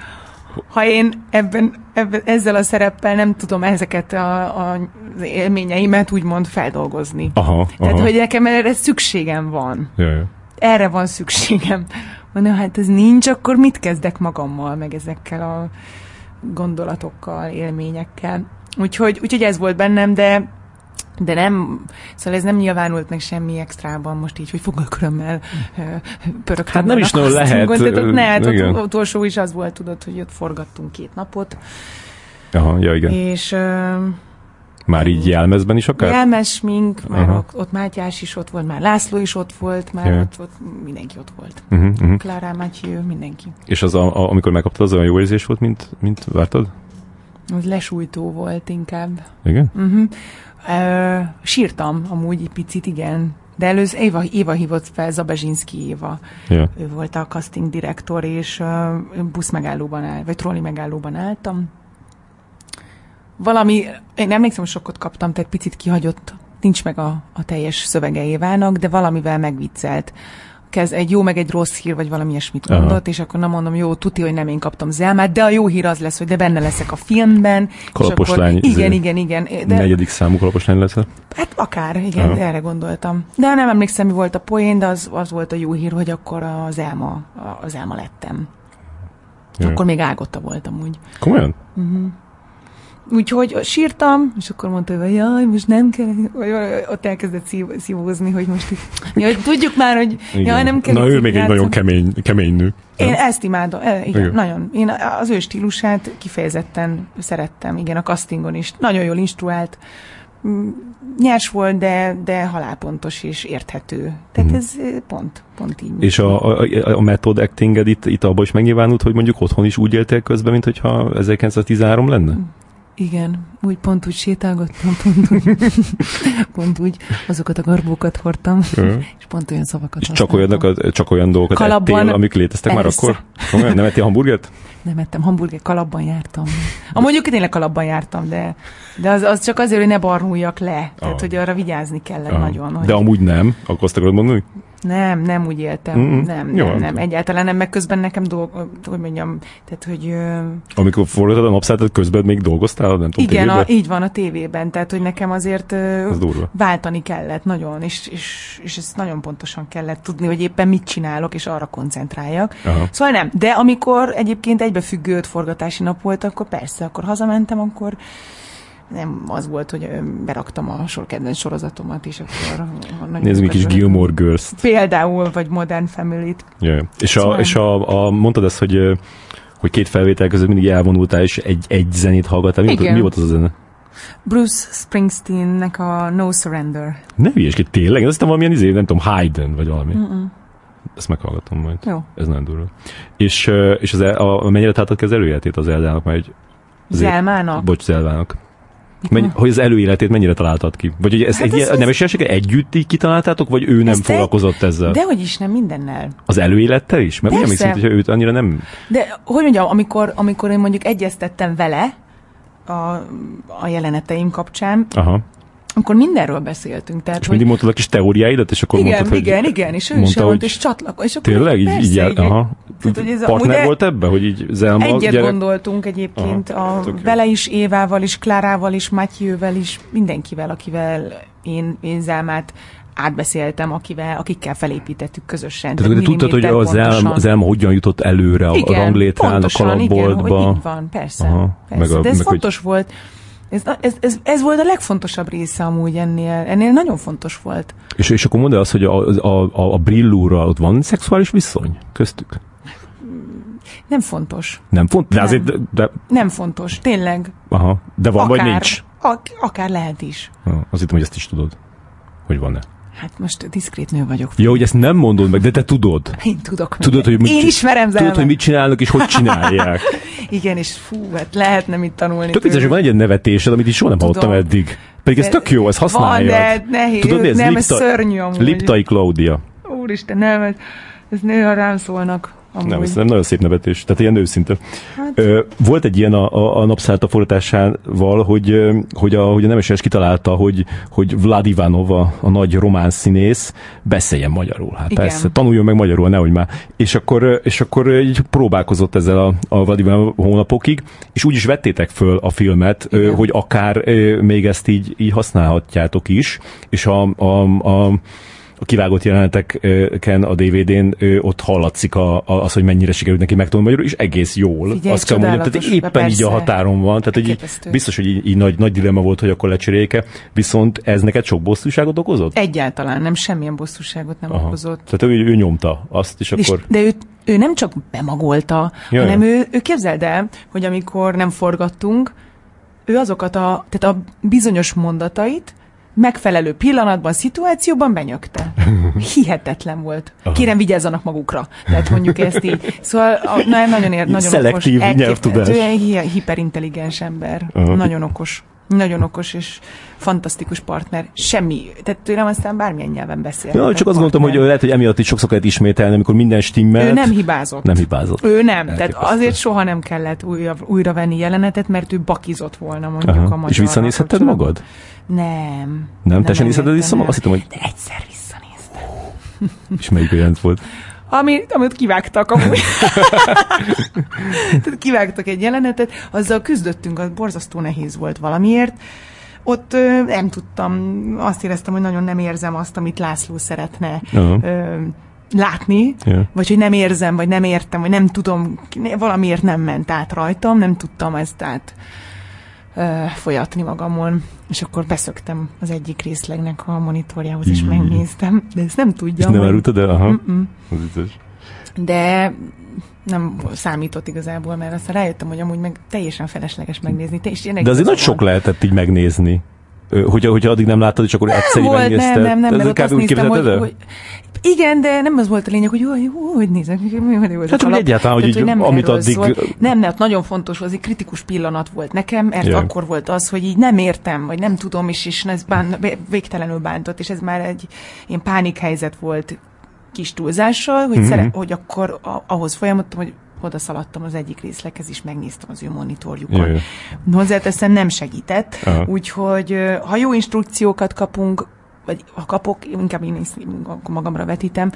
ha én ebben, ebben ezzel a szereppel nem tudom ezeket a, a, az élményeimet úgymond feldolgozni.
Aha, aha.
Tehát, hogy nekem erre szükségem van.
Jaj.
Erre van szükségem. Mondom, hát ez nincs, akkor mit kezdek magammal, meg ezekkel a gondolatokkal, élményekkel. Úgyhogy, úgyhogy ez volt bennem, de de nem, szóval ez nem nyilvánult meg semmi extrában most így, hogy fogalkörömmel pörögtem.
Hát nem is nagyon lehet.
Gond, ne, hát ott, utolsó is az volt, tudod, hogy ott forgattunk két napot.
Aha, ja, igen.
És... Uh,
már így jelmezben is akár?
Jelmez, mink, már ott, ott Mátyás is ott volt, már László is ott volt, már yeah. ott, ott mindenki ott volt. Uh-huh, uh-huh. Klára, Mátyő, mindenki.
És az, a, a, amikor megkaptad, az olyan jó érzés volt, mint, mint vártad?
Az lesújtó volt inkább.
Igen?
Uh-huh. Uh, sírtam amúgy egy picit, igen. De előző Éva, Éva hívott fel, Zabezsinszki Éva.
Yeah.
Ő volt a casting direktor, és uh, busz megállóban áll, vagy trolli megállóban álltam. Valami, én emlékszem, hogy sokkot kaptam, tehát picit kihagyott, nincs meg a, a teljes szövege Évának, de valamivel megviccelt kez, egy jó meg egy rossz hír, vagy valami ilyesmit mondott, Aha. és akkor nem mondom, jó, tuti, hogy nem én kaptam Zelmát, de a jó hír az lesz, hogy de benne leszek a filmben.
Kalapos
akkor,
lány.
Igen, igen, igen.
De, negyedik számú kalapos lány lesz.
Hát akár, igen, Aha. erre gondoltam. De nem emlékszem, mi volt a poén, de az, az volt a jó hír, hogy akkor az Elma, az Elma lettem. Jó. Akkor még ágotta voltam úgy.
Komolyan?
Uh-huh. Úgyhogy sírtam, és akkor mondta, hogy jaj, most nem kell, vagy ott elkezdett szív, szívózni, hogy most jaj, tudjuk már, hogy igen. jaj, nem kell.
Na ő még egy nagyon kemény, kemény nő.
Én ezt imádom, igen, igen, nagyon. Én az ő stílusát kifejezetten szerettem, igen, a castingon is. Nagyon jól instruált, nyers volt, de, de halálpontos és érthető. Tehát mm. ez pont, pont így.
És a, a, a method acting itt, itt abban is megnyilvánult, hogy mondjuk otthon is úgy éltél közben, mint hogyha 1913 lenne?
Igen, úgy pont úgy sétálgattam, [laughs] pont úgy, pont úgy azokat a garbókat hordtam, és pont olyan szavakat és
csak, olyanok, csak olyan dolgokat Kalabban, ettél, amik léteztek persze. már akkor? Nem ettél hamburgert?
Nem ettem hamburgert, kalapban jártam. A mondjuk tényleg kalapban jártam, de, de az, az csak azért, hogy ne barnuljak le. Tehát, ah. hogy arra vigyázni kellett ah. nagyon. Hogy...
De amúgy nem? Akkor azt akarod mondani?
Nem, nem úgy éltem. Mm-hmm. Nem, Jó, nem, nem, egyáltalán nem, meg közben nekem dolg, hogy mondjam, tehát, hogy...
Amikor forgatod a napszálltat, közben még dolgoztál, nem tudom,
Igen, a, így van a tévében, tehát, hogy nekem azért váltani kellett nagyon, és, és, és ezt nagyon pontosan kellett tudni, hogy éppen mit csinálok, és arra koncentráljak. Aha. Szóval nem, de amikor egyébként egybefüggő forgatási nap volt, akkor persze, akkor hazamentem, akkor nem az volt, hogy beraktam a sor kedvenc sorozatomat, és akkor...
Nézzük egy kis Gilmore girls
Például, vagy Modern Family-t.
Yeah. És, a, szóval... és a, a, mondtad ezt, hogy, hogy két felvétel között mindig elvonultál, és egy, egy zenét hallgattál. Mi, volt, mi volt az a zene?
Bruce Springsteennek a No Surrender.
Ne ki tényleg? Azt valamilyen izé, nem tudom, Hayden, vagy valami. Mm-mm. Ezt meghallgatom majd.
Jó.
Ez nem durva. És, és az, a, a mennyire tartod ki az előjeltét az Eldának? Mert
Zelmának?
Bocs, Zelmának. Menny, hogy az előéletét mennyire találtad ki? Vagy hogy ezt hát egy, ez nem is együtt így kitaláltátok, vagy ő nem foglalkozott ezzel?
Dehogy is, nem mindennel.
Az előélettel is? Mert Persze. úgy hogy őt annyira nem...
De hogy mondjam, amikor, amikor én mondjuk egyeztettem vele a, a jeleneteim kapcsán, Aha akkor mindenről beszéltünk. Tehát,
és hogy... mindig mondtad a kis teóriáidat, és akkor
igen,
mondtad,
igen, hogy... Igen, és ő mondta, is hogy... és csatlak. És
akkor tényleg? Így, így, így aha. Tehát, hogy ez Partner volt ebbe, hogy így Zelma
Egyet gyerek... gondoltunk egyébként, aha, a, vele is, Évával is, Klárával is, Matyővel is, mindenkivel, akivel én, én Zelmát átbeszéltem, akivel, akikkel felépítettük közösen.
Tehát, Tehát tudtad, hogy az elma, az hogyan jutott előre igen, a ranglétrán, a kalapboltba? Igen,
hogy így van, persze. Aha, persze. Meg a, De ez meg fontos hogy... volt ez, ez, ez, ez volt a legfontosabb része amúgy ennél. Ennél nagyon fontos volt.
És, és akkor mondd azt, hogy a, a, a, a brillúra ott van szexuális viszony köztük?
Nem fontos.
Nem fontos? De azért, de...
Nem fontos, tényleg.
Aha, de van akár, vagy nincs?
Ak- akár lehet is.
Ha, azt hittem, hogy ezt is tudod, hogy van-e.
Hát most diszkrét nő vagyok.
Jó, hogy ezt nem mondod meg, de te tudod.
Én tudok.
Tudod, hogy mit,
Én ismerem
Tudod, hogy mit csinálnak és hogy csinálják. [laughs]
Igen, és fú, hát lehetne mit tanulni.
Tök vicces, van egy ilyen nevetésed, amit is soha nem hallottam eddig. Pedig ez tök jó, ez használja.
Van, de nehéz. Tudod, mi ez? Nem, Lipta, ez szörnyű amúgy.
Liptai Claudia.
Úristen, nem, ez, ez néha rám szólnak.
Amúgy. Nem, nem nagyon szép nevetés, tehát ilyen őszinte. Hát. Ö, volt egy ilyen a, a, a napszállt a forgatásával, hogy, hogy a, hogy a Nemeses kitalálta, hogy, hogy Vlad Ivanov, a, a nagy román színész, beszéljen magyarul. Hát Igen. persze, tanuljon meg magyarul, nehogy már. És akkor, és akkor így próbálkozott ezzel a, a Vlad Ivanov hónapokig, és úgy is vettétek föl a filmet, Igen. hogy akár még ezt így, így használhatjátok is, és a, a, a a kivágott jeleneteken a DVD-n ott hallatszik a, a, az, hogy mennyire sikerült neki megtanulni magyarul, és egész jól.
Figyelj, azt kell mondjam,
tehát éppen persze. így a határon van, tehát így, biztos, hogy így, így nagy, nagy dilemma volt, hogy akkor lecseréljék viszont ez neked sok bosszúságot okozott?
Egyáltalán nem, semmilyen bosszúságot nem Aha. okozott.
Tehát ő, ő nyomta azt, és, és akkor...
De ő, ő nem csak bemagolta, Jaj. hanem ő, ő képzeld el, hogy amikor nem forgattunk, ő azokat a, tehát a bizonyos mondatait, megfelelő pillanatban, szituációban benyögte. [laughs] Hihetetlen volt. Aha. Kérem, vigyázzanak magukra. Tehát mondjuk ezt így. Szóval a, na, nagyon, ér, nagyon
Szelektív okos. nyelvtudás.
Hiperintelligens ember. Aha. Nagyon okos. Nagyon okos és fantasztikus partner. Semmi. Tehát tőlem aztán bármilyen nyelven beszél.
Ja, csak azt gondoltam, hogy lehet, hogy emiatt is sokszor kellett ismételni, amikor minden stimmel.
Ő nem hibázott.
Nem hibázott.
Ő nem. Elképesztő. Tehát azért soha nem kellett újra, újra venni jelenetet, mert ő bakizott volna mondjuk Aha. a magyar.
És visszanézheted magad?
Nem.
Nem? Te sem nézheted vissza magad? Azt hittem, hogy...
De egyszer visszanéztem.
És melyik jelent volt?
Ami, amit kivágtak amúgy. Tehát [laughs] kivágtak egy jelenetet, azzal küzdöttünk, az borzasztó nehéz volt valamiért. Ott ö, nem tudtam, azt éreztem, hogy nagyon nem érzem azt, amit László szeretne. Uh-huh. Ö, látni, yeah. vagy hogy nem érzem, vagy nem értem, vagy nem tudom, valamiért nem ment át rajtam, nem tudtam ezt át ö, folyatni magamon, és akkor beszöktem az egyik részlegnek a monitorjához, és megnéztem, de ezt nem tudja.
És nem árultad el? Aha.
De nem számított igazából, mert aztán rájöttem, hogy amúgy meg teljesen felesleges megnézni.
Te, és de azért nagy sok lehetett így megnézni. Hogyha, hogyha addig nem láttad, és akkor egyszer
volt, megnézted. Nem, nem, nem, mert ott azt néztem, hogy, hogy, igen, de nem az volt a lényeg, hogy jó, jó hogy nézek, mi hogy
jó, Hát, egyáltalán, hogy, így, hogy nem amit addig... Szólt.
Nem, nem, nagyon fontos, az egy kritikus pillanat volt nekem, mert yeah. akkor volt az, hogy így nem értem, vagy nem tudom, és, és ez bán, végtelenül bántott, és ez már egy ilyen pánikhelyzet volt kis túlzással, hogy, mm-hmm. szere, hogy akkor a, ahhoz folyamodtam, hogy oda szaladtam az egyik részleghez, és megnéztem az ő monitorjukon. Jaj. Hozzáteszem, nem segített, Aha. úgyhogy ha jó instrukciókat kapunk, vagy ha kapok, inkább én is magamra vetítem,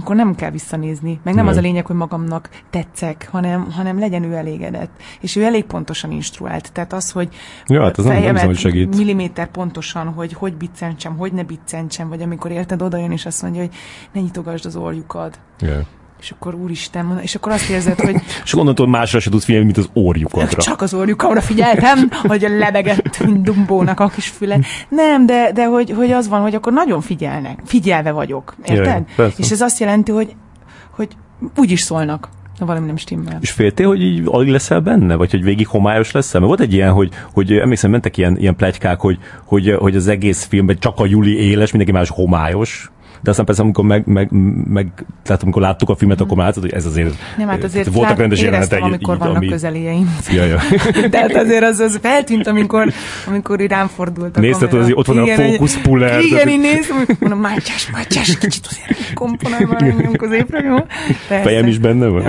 akkor nem kell visszanézni. Meg nem ne. az a lényeg, hogy magamnak tetszek, hanem, hanem legyen ő elégedett. És ő elég pontosan instruált. Tehát az, hogy
ja, hát az nem, nem segít.
milliméter pontosan, hogy hogy biccentsem, hogy ne biccentsem, vagy amikor érted, oda jön, és azt mondja, hogy ne nyitogasd az orjukat. Yeah és akkor úristen, és akkor azt érzed, hogy... [laughs]
és onnantól másra se tudsz figyelni, mint az orjukatra.
Csak az orjukamra figyeltem, hogy lebegett, mint Dumbónak a kis füle. Nem, de, de hogy, hogy az van, hogy akkor nagyon figyelnek. Figyelve vagyok. Érted? Jaj, és ez azt jelenti, hogy, hogy úgy is szólnak ha valami nem stimmel.
És féltél, hogy így alig leszel benne? Vagy hogy végig homályos leszel? Mert volt egy ilyen, hogy, hogy emlékszem, mentek ilyen, ilyen plegykák, hogy, hogy, hogy az egész filmben csak a Juli éles, mindenki más homályos de aztán persze, amikor meg, meg, meg tehát amikor láttuk a filmet, akkor már látszott, hogy ez azért,
nem, hát azért voltak rendes jelenetek. amikor így, vannak ami... közelieim. Ja, ja. [laughs] Tehát azért az, az feltűnt, amikor, amikor rám fordult a
Nézted, hogy ott van igen, a fókuszpuller.
Igen, én néztem, mondom, Mátyás, Mátyás, kicsit azért komponálj már középre, jó?
Fejem is benne van.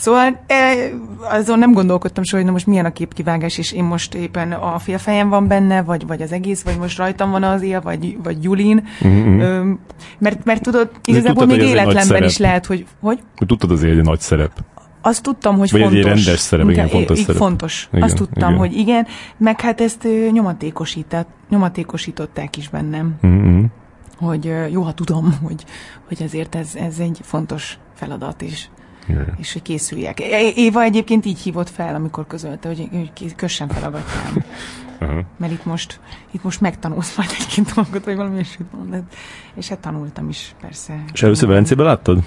Szóval e, azon nem gondolkodtam soha, hogy na most milyen a képkivágás, és én most éppen a félfejem van benne, vagy, vagy az egész, vagy most rajtam van az él, vagy, vagy Julin. Mm-hmm. mert, mert tudod, igazából tudtad, még életlenben is lehet, hogy... Hogy?
Hogy tudtad azért egy nagy szerep.
Azt tudtam, hogy
Vagy
fontos.
egy rendes szerep, igen, fontos
szerep. Fontos. Igen, Azt tudtam, igen. hogy igen, meg hát ezt nyomatékosították is bennem. Mm-hmm. Hogy jó, ha tudom, hogy, hogy ezért ez, ez egy fontos feladat, és Yeah. és hogy készüljek. Éva egyébként így hívott fel, amikor közölte, hogy, hogy kössen fel a gatyám. [laughs] Uh-huh. Mert itt most, itt most megtanulsz majd egy-két dolgot, vagy valami ilyesmit mondod. És hát tanultam is, persze.
És először Velencében láttad?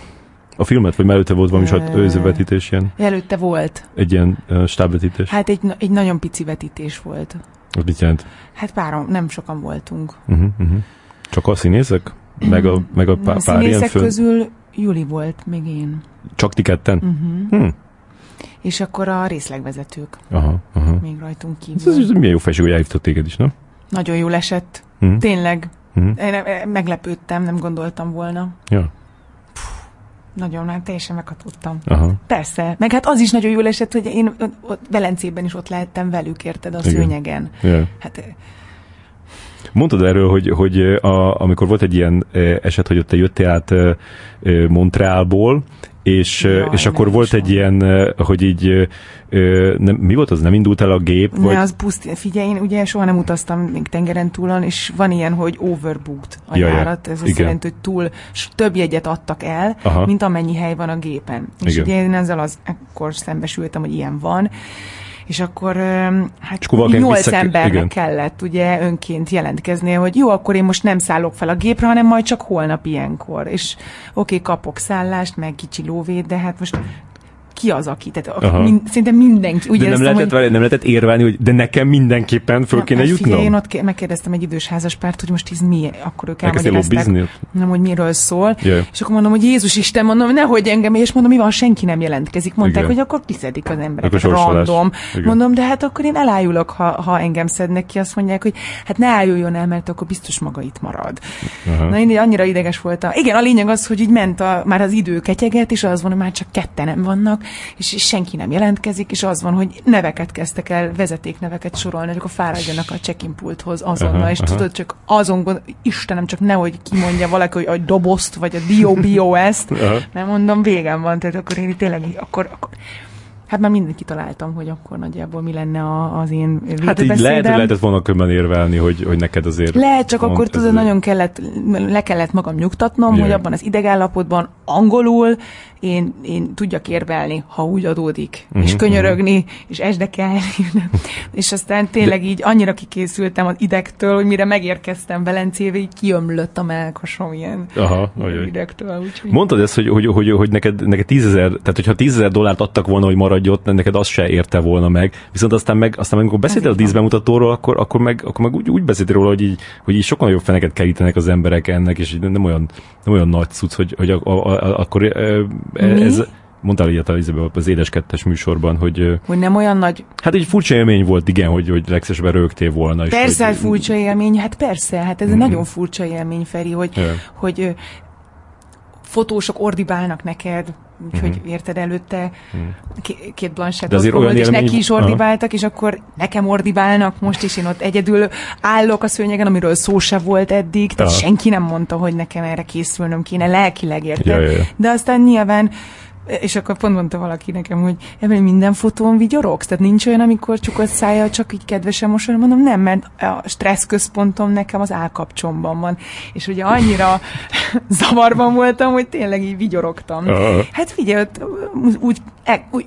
A filmet, vagy előtte volt valami uh, őzővetítés ilyen?
Előtte volt.
Egy ilyen uh, stábvetítés?
Hát egy, egy nagyon pici vetítés volt.
Az mit jelent?
Hát párom, nem sokan voltunk.
Uh-huh, uh-huh. Csak a színészek? Meg a, meg a pár, a pár
ilyen fő... közül Juli volt, még én.
Csak ti ketten? Uh-huh. Hmm.
És akkor a részlegvezetők. Aha, aha. Még rajtunk kívül.
Ez, ez milyen jó felség, hogy elhívtott téged is, nem?
Nagyon jól esett. Uh-huh. Tényleg. Uh-huh. Én meglepődtem, nem gondoltam volna. Ja. Puh, nagyon, már teljesen meghatódtam. Aha. Persze. Meg hát az is nagyon jól esett, hogy én ott Velencében is ott lehettem velük, érted, a Igen. szőnyegen. Yeah. Hát
Mondtad erről, hogy, hogy a, amikor volt egy ilyen eset, hogy ott te jöttél át Montrealból, és, Jaj, és akkor volt egy ilyen, hogy így, nem, mi volt az, nem indult el a gép?
Ne, vagy? az puszt, figyelj, én ugye soha nem utaztam még tengeren túlon, és van ilyen, hogy overbooked a Jaj, járat, ez azt jelenti, hogy túl, több jegyet adtak el, Aha. mint amennyi hely van a gépen. És igen. ugye én ezzel az, akkor szembesültem, hogy ilyen van, és akkor hát nyolc embernek Igen. kellett ugye önként jelentkeznie, hogy jó, akkor én most nem szállok fel a gépre, hanem majd csak holnap ilyenkor. És oké, okay, kapok szállást, meg kicsi lóvét, de hát most ki az, aki, tehát aki, min, szinte mindenki.
Úgy de nem lehetett, hogy... nem lehetett érvelni, hogy de nekem mindenképpen föl kéne jutnom? Figyelj,
én ott megkérdeztem egy idős házaspárt, hogy most ez mi, akkor ők elmagyarázták, nem, hogy miről szól, yeah. és akkor mondom, hogy Jézus Isten, mondom, nehogy engem, és mondom, mi van, senki nem jelentkezik. Mondták, Igen. hogy akkor kiszedik az emberek, random. Igen. Mondom, de hát akkor én elájulok, ha, ha engem szednek ki, azt mondják, hogy hát ne álljon el, mert akkor biztos maga itt marad. Aha. Na én annyira ideges voltam. Igen, a lényeg az, hogy így ment a, már az idő ketyeget, és az van, hogy már csak ketten nem vannak, és, és senki nem jelentkezik, és az van, hogy neveket kezdtek el, vezetékneveket sorolni, hogy akkor fáradjanak a check-in pulthoz azonnal, aha, és aha. tudod, csak azon gond, Istenem, csak nehogy kimondja valaki, hogy a dobozt, vagy a ezt, nem mondom, végem van, tehát akkor én tényleg, akkor, akkor Hát már mindenki kitaláltam, hogy akkor nagyjából mi lenne a, az én
Hát így lehet, hogy lehetett volna köbben érvelni, hogy, hogy neked azért...
Lehet, csak akkor tudod, nagyon kellett, le kellett magam nyugtatnom, yeah. hogy abban az idegállapotban angolul én, én tudjak érvelni, ha úgy adódik, uh-huh, és mhm, könyörögni, uh-huh. és esdekelni. [laughs] és aztán tényleg így annyira kikészültem az idegtől, hogy mire megérkeztem Velencébe, így kiömlött a melkosom ilyen Aha, idegtől. Úgyhogy...
Mondtad ezt, hogy, hogy, hogy, hogy neked, neked tízezer, tehát hogyha tízezer dollárt adtak volna, hogy maradj ott, neked az se érte volna meg. Viszont aztán meg, aztán meg, amikor beszéltél a díszbemutatóról, akkor, akkor meg, akkor meg úgy, úgy beszéltél róla, hogy így, hogy így sokkal jobb feneket kerítenek az emberek ennek, és így nem olyan, nem olyan nagy cucc, hogy, hogy a, a, a, akkor ez, mondtál ilyet az, az édes kettes műsorban, hogy...
Hogy nem olyan nagy...
Hát egy furcsa élmény volt, igen, hogy, hogy legszesebben rögtél volna.
Persze,
hogy,
furcsa élmény, hát persze, hát ez mm. egy nagyon furcsa élmény, Feri, hogy, yeah. hogy fotósok ordibálnak neked, úgyhogy uh-huh. érted előtte uh-huh. két Blanchett ott volt, és neki is ordibáltak, uh-huh. és akkor nekem ordibálnak most is, én ott egyedül állok a szőnyegen, amiről szó se volt eddig, tehát uh-huh. senki nem mondta, hogy nekem erre készülnöm kéne, lelkileg érted. Ja, ja, ja. De aztán nyilván és akkor pont mondta valaki nekem, hogy ebben minden fotón vigyorogsz? Tehát nincs olyan, amikor csukott szája, csak így kedvesen mosolyog. Mondom, nem, mert a stressz központom nekem az állkapcsomban van. És ugye annyira [laughs] zavarban voltam, hogy tényleg így vigyorogtam. Uh-huh. Hát figyelj, úgy, e, úgy,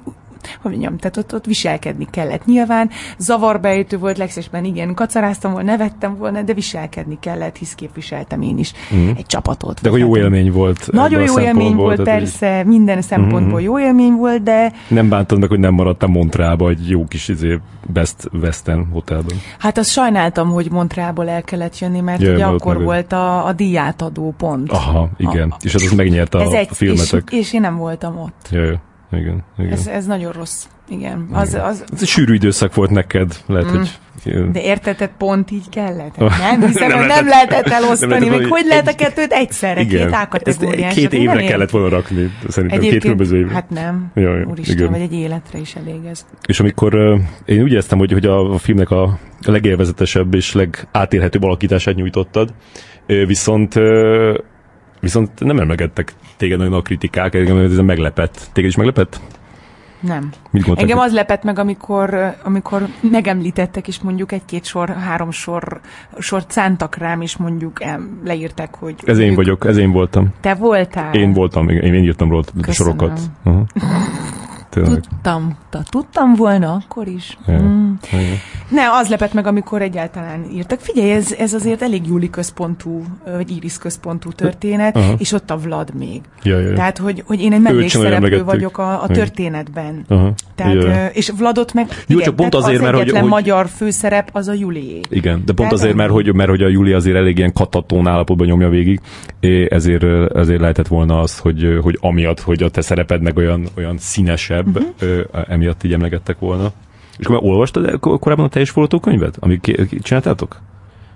hogy mondjam, tehát ott, ott viselkedni kellett. Nyilván zavarbeejtő volt, legszesben igen, kacaráztam volna, nevettem volna, de viselkedni kellett, hisz képviseltem én is mm. egy csapatot.
De jó élmény volt.
Nagyon jó élmény volt, persze, így... minden szempontból mm-hmm. jó élmény volt, de...
Nem bántad meg, hogy nem maradtam Montrealba egy jó kis izé, Best Western hotelben.
Hát azt sajnáltam, hogy Montrealból el kellett jönni, mert Jön, ugye akkor volt a, a díjátadó pont.
Aha, igen. A, és az, az megnyerte a, egy, a filmetek.
És, és én nem voltam ott.
Jaj igen, igen.
Ez, ez nagyon rossz. Igen. Az, igen. Az...
Ez egy sűrű időszak volt neked, lehet, mm. hogy...
De érted, pont így kellett? [laughs] Nem hiszem, nem hogy nem lehetett elosztani, nem lehetett, még hogy lehet a kettőt egyszerre, igen. két
Két évre kellett volna rakni, szerintem két különböző évre.
Hát nem, Jaj, úristen, igen. vagy egy életre is elég ez.
És amikor én úgy éreztem, hogy, hogy a, filmnek a, a legélvezetesebb és legátérhetőbb alakítását nyújtottad, viszont Viszont nem emlegettek téged nagyon a kritikák, engem ez meglepett. Téged is meglepett?
Nem. Mit Engem az lepett meg, amikor, amikor megemlítettek, és mondjuk egy-két sor, három sor, sort szántak rám, és mondjuk em, leírták, hogy...
Ez én vagyok, ez én voltam.
Te voltál?
Én voltam, én, én írtam róla sorokat. Uh-huh.
Tényleg. Tudtam, tudtam volna akkor is. Ja, mm. Ne, az lepett meg, amikor egyáltalán írtak. Figyelj, ez, ez azért elég Júli központú, vagy Iris központú történet, Aha. és ott a Vlad még.
Ja, ja, ja.
Tehát, hogy, hogy én egy mellékszereplő vagyok a, a történetben. Aha. Tehát, ja. És Vladot meg
Jó, csak pont azért,
az
mert
egyetlen hogy, magyar főszerep az a Júli.
Igen, de pont Tehát azért, mert hogy, mert hogy a Júli azért elég ilyen katatón állapotban nyomja végig, ezért, ezért lehetett volna az, hogy, hogy amiatt, hogy a te szereped meg olyan, olyan színesebb, uh-huh. emiatt így emlegettek volna. És akkor olvastad korábban a teljes forgatókönyvet, amit csináltátok?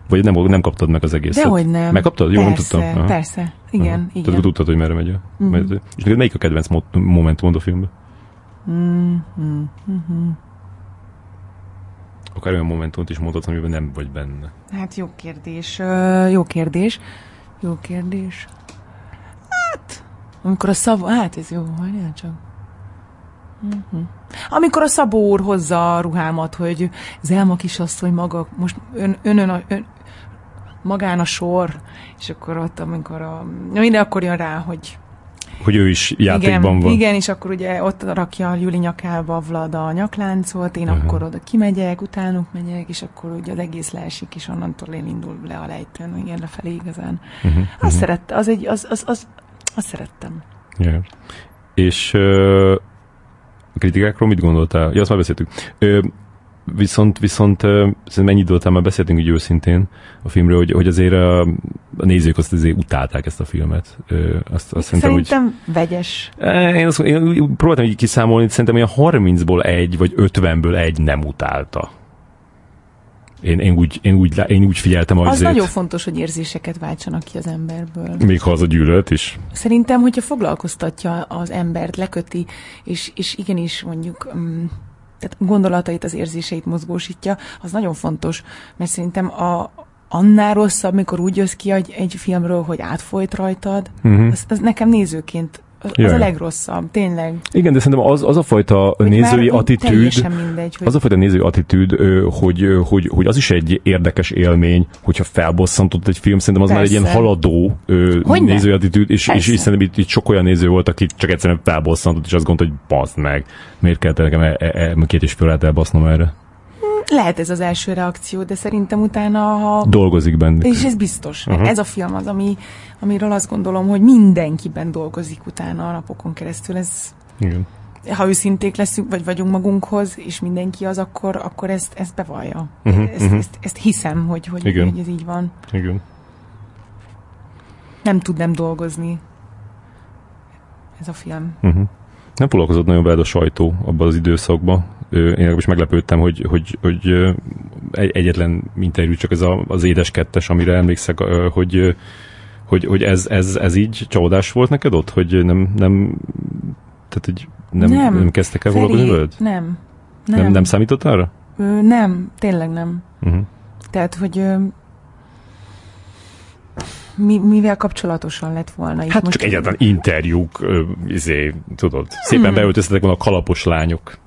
Vagy nem, nem kaptad meg az egészet?
Dehogy nem.
Megkaptad? Jó,
persze,
nem tudtam.
Aha. Persze, igen, Aha. igen.
Tehát tudtad, hogy merre megy. Uh-huh. És neked melyik a kedvenc momentumod a filmben? Uh-huh. Uh-huh. Akár olyan momentumot is mondhatsz, amiben nem vagy benne.
Hát jó kérdés. Uh, jó kérdés. Jó kérdés. Hát, amikor a szav... Hát ez jó, várjál csak. Uh-huh. Amikor a Szabó úr hozza a ruhámat, hogy Zelma kisasszony maga, most ön, önön a, ön, magán a sor, és akkor ott, amikor a... Minden akkor jön rá, hogy
hogy ő is játékban
igen,
van.
Igen, és akkor ugye ott rakja a Juli nyakába Vlad a nyakláncot, én uh-huh. akkor oda kimegyek, utánuk megyek, és akkor ugye az egész leesik, és onnantól én indul le a lejtőn, igen, lefelé igazán. Uh-huh. Azt uh-huh. szerette, az egy, az, az, az, azt szerettem.
Yeah. És uh, kritikákról mit gondoltál? Ja, azt már beszéltük. Ö, viszont, viszont szerintem mennyi időt már beszéltünk úgy őszintén a filmről, hogy, hogy azért a, a nézők azt azért utálták ezt a filmet. Azt, azt
szerintem úgy, vegyes.
Én, azt, én próbáltam így kiszámolni, szerintem olyan 30-ból egy, vagy 50-ből egy nem utálta. Én, én, úgy, én, úgy, én úgy figyeltem
az. Az nagyon fontos, hogy érzéseket váltsanak ki az emberből.
Még ha az a gyűlölet is.
Szerintem, hogyha foglalkoztatja az embert, leköti, és, és igenis mondjuk um, tehát gondolatait, az érzéseit mozgósítja, az nagyon fontos, mert szerintem a, annál rosszabb, mikor úgy jössz ki egy, egy filmről, hogy átfolyt rajtad, uh-huh. az, az nekem nézőként az, az a legrosszabb, tényleg.
Igen, de szerintem az, az a fajta hogy nézői attitűd, mindegy, hogy... az a fajta nézői attitűd, hogy, hogy, hogy az is egy érdekes élmény, hogyha felbosszantott egy film, szerintem az Persze. már egy ilyen haladó hogy nézői attitűd, és, és, és szerintem itt, itt sok olyan néző volt, aki csak egyszerűen felbosszantott, és azt gondolta, hogy bazd meg, miért kellett nekem e, e, e, két és fél elbasznom erre.
Lehet ez az első reakció, de szerintem utána, ha...
Dolgozik benne.
És ez biztos. Uh-huh. Ez a film az, ami, amiről azt gondolom, hogy mindenkiben dolgozik utána a napokon keresztül. Ez... Igen. Ha őszinték leszünk, vagy vagyunk magunkhoz, és mindenki az, akkor, akkor ezt, ezt bevallja. Uh-huh, ezt, uh-huh. Ezt, ezt hiszem, hogy, hogy, Igen. hogy ez így van.
Igen.
Nem tud nem dolgozni ez a film.
Uh-huh. Nem foglalkozott nagyon veled a sajtó abban az időszakban én is meglepődtem, hogy, hogy, hogy egyetlen interjú csak ez a, az édes kettes, amire emlékszek, hogy, hogy, hogy ez, ez, ez így csalódás volt neked ott, hogy nem, nem tehát hogy nem, nem, nem kezdtek el
foglalkozni veled? Nem.
Nem. nem. Nem számított arra?
Ö, nem, tényleg nem. Uh-huh. Tehát, hogy ö, mi, mivel kapcsolatosan lett volna
itt Hát most csak egyáltalán interjúk, ö, izé, tudod, szépen hmm. beöltöztetek volna a kalapos lányok.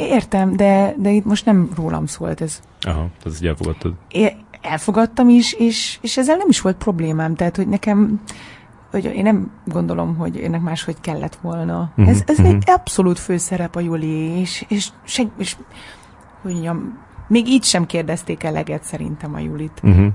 Értem, de, de itt most nem rólam szólt ez.
Aha, ez így elfogadtad.
É, elfogadtam is, és, és ezzel nem is volt problémám, tehát hogy nekem hogy én nem gondolom, hogy ennek máshogy kellett volna. Uh-huh, ez ez uh-huh. egy abszolút főszerep a Juli, és, és, és, és hogy mondjam, még így sem kérdezték eleget szerintem a Julit. Uh-huh.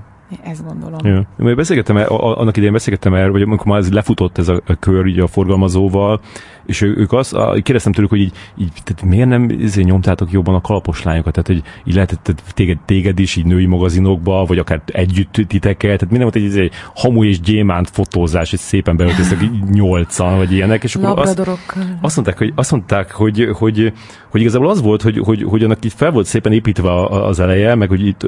Ezt gondolom. Ja.
Én beszélgettem, el, annak idején beszélgettem el, hogy amikor már ez lefutott ez a, a kör így a forgalmazóval, és ő, ők azt, kérdeztem tőlük, hogy így, így tehát miért nem ezért nyomtátok jobban a kalapos lányokat, tehát hogy így lehetett téged, téged is így női magazinokba, vagy akár együtt titeket, tehát minden volt egy, egy, egy hamu és gyémánt fotózás, és szépen beöltöztek nyolcan, vagy ilyenek, és akkor azt, azt, mondták, hogy, azt mondták, hogy, hogy, hogy igazából az volt, hogy, hogy, hogy annak így fel volt szépen építve az eleje, meg hogy itt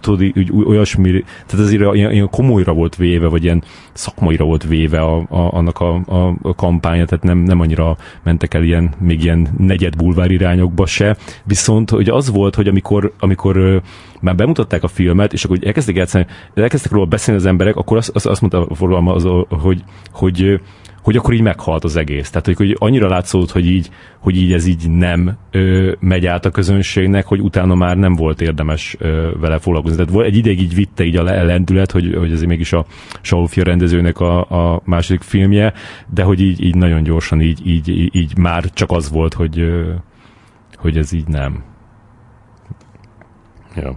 tudod, úgy, olyasmi, tehát azért ilyen, ilyen komolyra volt véve, vagy ilyen szakmaira volt véve a, a, annak a, a, a kampánya, tehát nem, nem annyira mentek el ilyen, még ilyen negyed bulvár irányokba se, viszont hogy az volt, hogy amikor, amikor már bemutatták a filmet, és akkor elkezdtek játszani, elkezdtek róla beszélni az emberek, akkor azt, azt, azt mondta a forgalma, az, hogy, hogy hogy akkor így meghalt az egész. Tehát, hogy, hogy annyira látszott, hogy így, hogy így ez így nem ö, megy át a közönségnek, hogy utána már nem volt érdemes ö, vele foglalkozni. Tehát egy ideig így vitte így a lendület, hogy, hogy ez mégis a Saulfia rendezőnek a, a második filmje, de hogy így, így nagyon gyorsan így, így, így, már csak az volt, hogy, ö, hogy ez így nem. Ja.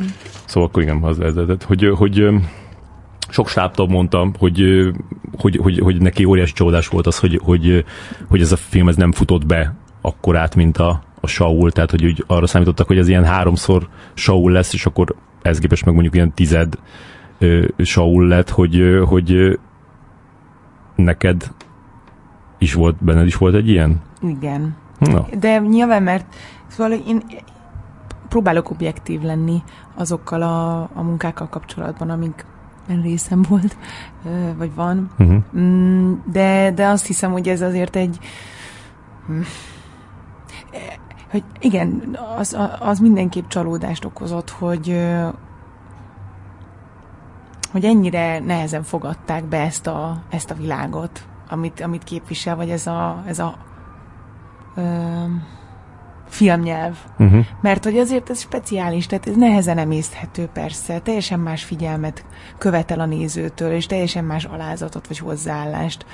Mm. Szóval akkor igen, az lehetett, hogy, hogy sok stábtag mondta, hogy, hogy, hogy, hogy neki óriási csodás volt az, hogy, hogy, hogy ez a film ez nem futott be akkor át, mint a, a Saul, tehát hogy úgy arra számítottak, hogy ez ilyen háromszor Saul lesz, és akkor ez képest meg mondjuk ilyen tized Saul lett, hogy, hogy neked is volt, benned is volt egy ilyen?
Igen. Na. De nyilván, mert szóval én próbálok objektív lenni azokkal a, a munkákkal kapcsolatban, amik részem volt, vagy van. Uh-huh. De, de azt hiszem, hogy ez azért egy hm, hogy igen, az, az mindenképp csalódást okozott, hogy hogy ennyire nehezen fogadták be ezt a, ezt a világot, amit, amit képvisel, vagy ez a, ez a ö, filmnyelv. Uh-huh. Mert hogy azért ez speciális, tehát ez nehezen emészthető persze, teljesen más figyelmet követel a nézőtől, és teljesen más alázatot vagy hozzáállást.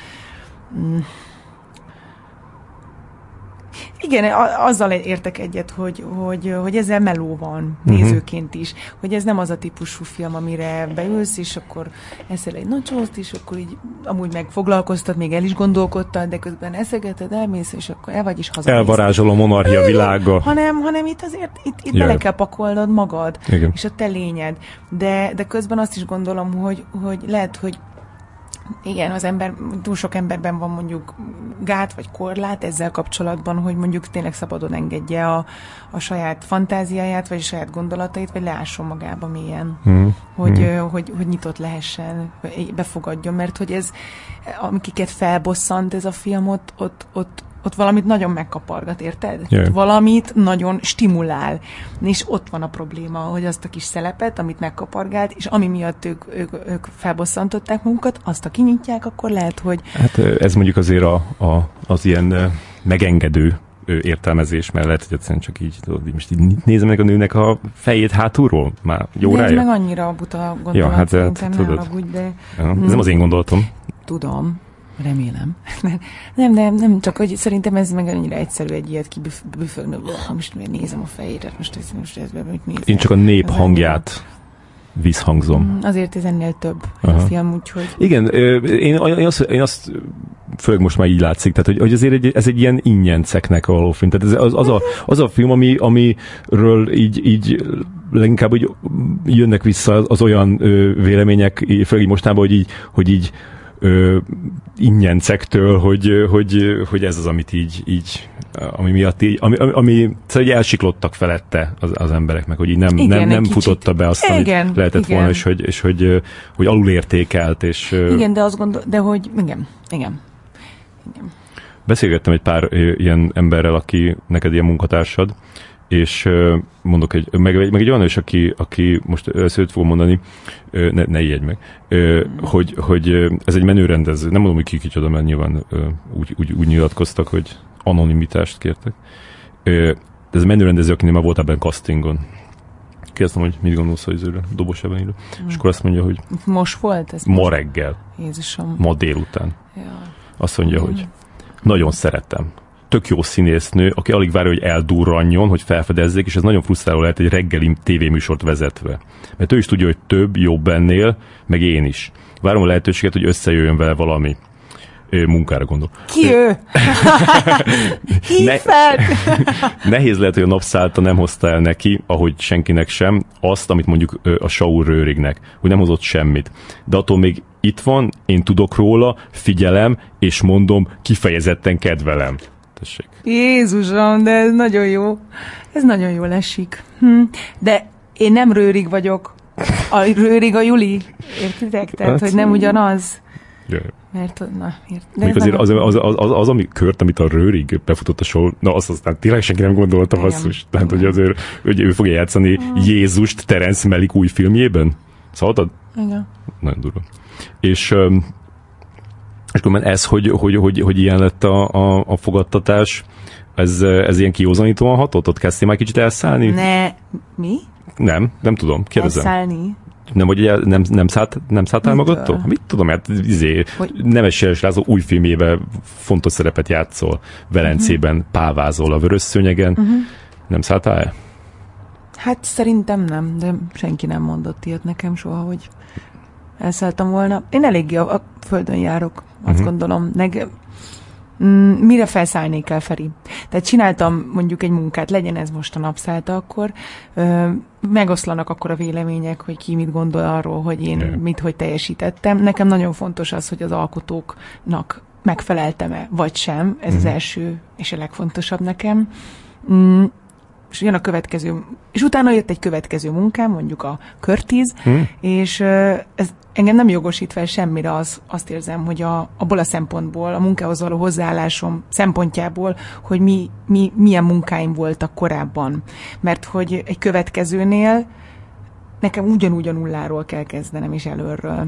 Igen, azzal értek egyet, hogy, hogy, hogy ezzel meló van uh-huh. nézőként is, hogy ez nem az a típusú film, amire beülsz, és akkor eszel egy nacsózt, és akkor így amúgy meg foglalkoztat, még el is gondolkodtad, de közben eszegeted, elmész, és akkor el vagy is haza.
Elvarázsol a monarchia világa.
Hanem, hanem itt azért itt, itt bele kell pakolnod magad, Igen. és a te lényed. De, de közben azt is gondolom, hogy, hogy lehet, hogy Igen, az ember, túl sok emberben van mondjuk gát vagy korlát ezzel kapcsolatban, hogy mondjuk tényleg szabadon engedje a, a saját fantáziáját, vagy a saját gondolatait, vagy leásson magába mélyen, hmm. Hogy, hmm. Hogy, hogy nyitott lehessen, befogadjon, mert hogy ez, amiket felbosszant ez a film, ott, ott, ott ott valamit nagyon megkapargat, érted? Yeah. Valamit nagyon stimulál. És ott van a probléma, hogy azt a kis szelepet, amit megkapargált, és ami miatt ők, ők, ők felbosszantották magukat, azt a kinyitják, akkor lehet, hogy...
Hát ez mondjuk azért a, a, az ilyen megengedő értelmezés mellett, hogy egyszerűen csak így, tudod, most így nézem meg a nőnek a fejét hátulról, már jó
rája. meg annyira buta gondolat, ja, hát, hát, tudod, haragudj, de...
Ja, ez nem az én gondolatom.
Tudom, Remélem. [laughs] nem, nem, nem, csak hogy szerintem ez meg annyira egyszerű egy ilyet kibüfögni. Most miért nézem a fejére, most ez, most ez mit nézem.
Én csak a nép hangját visszhangzom. Mm,
azért ez ennél több Aha. a film, úgyhogy...
Igen, én, én, azt, én azt főleg most már így látszik, tehát hogy, hogy azért egy, ez egy ilyen ingyenceknek való film. Tehát ez az, az, a, az a film, ami, amiről így, így leginkább úgy jönnek vissza az, az olyan ö, vélemények, főleg így mostában, hogy így, hogy így ö, ingyencektől, hogy, hogy, hogy ez az, amit így, így ami miatt így, ami, ami, ami szóval elsiklottak felette az, az embereknek, hogy így nem, igen, nem, nem futotta be azt, amit igen, lehetett igen. volna, és hogy, és hogy, hogy alulértékelt. És,
igen, de azt gondol, de hogy igen, igen. igen.
Beszélgettem egy pár ilyen emberrel, aki neked ilyen munkatársad, és mondok egy, meg, meg egy olyan is, aki, aki most először fogom mondani, ne, ne ijedj meg, hogy, hogy ez egy menőrendező, nem mondom, hogy ki kicsoda, mert nyilván úgy, úgy, úgy nyilatkoztak, hogy anonimitást kértek. De ez a menőrendező, akinél már volt ebben castingon. Kérdeztem, hogy mit gondolsz az őről, dobos ebben mm. és akkor azt mondja, hogy
most volt ez?
Ma reggel.
Jézusom.
Ma délután. Ja. Azt mondja, mm. hogy nagyon szeretem tök jó színésznő, aki alig várja, hogy eldurranjon, hogy felfedezzék, és ez nagyon frusztráló lehet egy reggeli tévéműsort vezetve. Mert ő is tudja, hogy több, jobb ennél, meg én is. Várom a lehetőséget, hogy összejöjjön vele valami munkára gondol.
Ki ő? [laughs] ne, [laughs]
Nehéz lehet, hogy a napszállta nem hozta el neki, ahogy senkinek sem, azt, amit mondjuk a Saul Rőrignek, hogy nem hozott semmit. De attól még itt van, én tudok róla, figyelem, és mondom, kifejezetten kedvelem.
Tessék. Jézusom, de ez nagyon jó. Ez nagyon jól esik. Hm. De én nem rőrig vagyok. A rőrig a Juli. Értitek? Tehát, hát, hogy nem ugyanaz.
Yeah.
Mert, na, ért,
de azért az, az, az, az, az, ami kört, amit a Rőrig befutott a show, na azt aztán tényleg senki nem gondolta basszus. Tehát, hogy azért, hogy ő fogja játszani mm. Jézust Terence Melik új filmjében. Szóval
Igen.
Nagyon durva. És um, és akkor ez, hogy, hogy, hogy, hogy ilyen lett a, a, a fogadtatás, ez, ez ilyen kiózanítóan hatott? Ott kezdtél már kicsit elszállni?
Ne, mi?
Nem, nem tudom, kérdezem.
Elszállni?
Nem, hogy nem, nem, szállt, nem szálltál Mitől? magadtól? Mit tudom, hát izé, hogy... Nemes Jeles László új filmjében fontos szerepet játszol, Velencében uh-huh. pávázol a vörös szőnyegen. Uh-huh. Nem szálltál el?
Hát szerintem nem, de senki nem mondott ilyet nekem soha, hogy elszálltam volna. Én eléggé a, a földön járok, azt uh-huh. gondolom. Meg mm, mire felszállnék el, Feri? Tehát csináltam mondjuk egy munkát, legyen ez most a napszállta akkor, ö, megoszlanak akkor a vélemények, hogy ki mit gondol arról, hogy én yeah. mit, hogy teljesítettem. Nekem nagyon fontos az, hogy az alkotóknak megfeleltem-e, vagy sem. Ez uh-huh. az mhm. első és a legfontosabb nekem. Mm, és jön a következő, és utána jött egy következő munkám, mondjuk a körtíz, hmm. és ez engem nem jogosít fel semmire az, azt érzem, hogy a, abból a szempontból, a munkához való hozzáállásom szempontjából, hogy mi, mi, milyen munkáim voltak korábban. Mert hogy egy következőnél nekem ugyanúgy a nulláról kell kezdenem, és előről.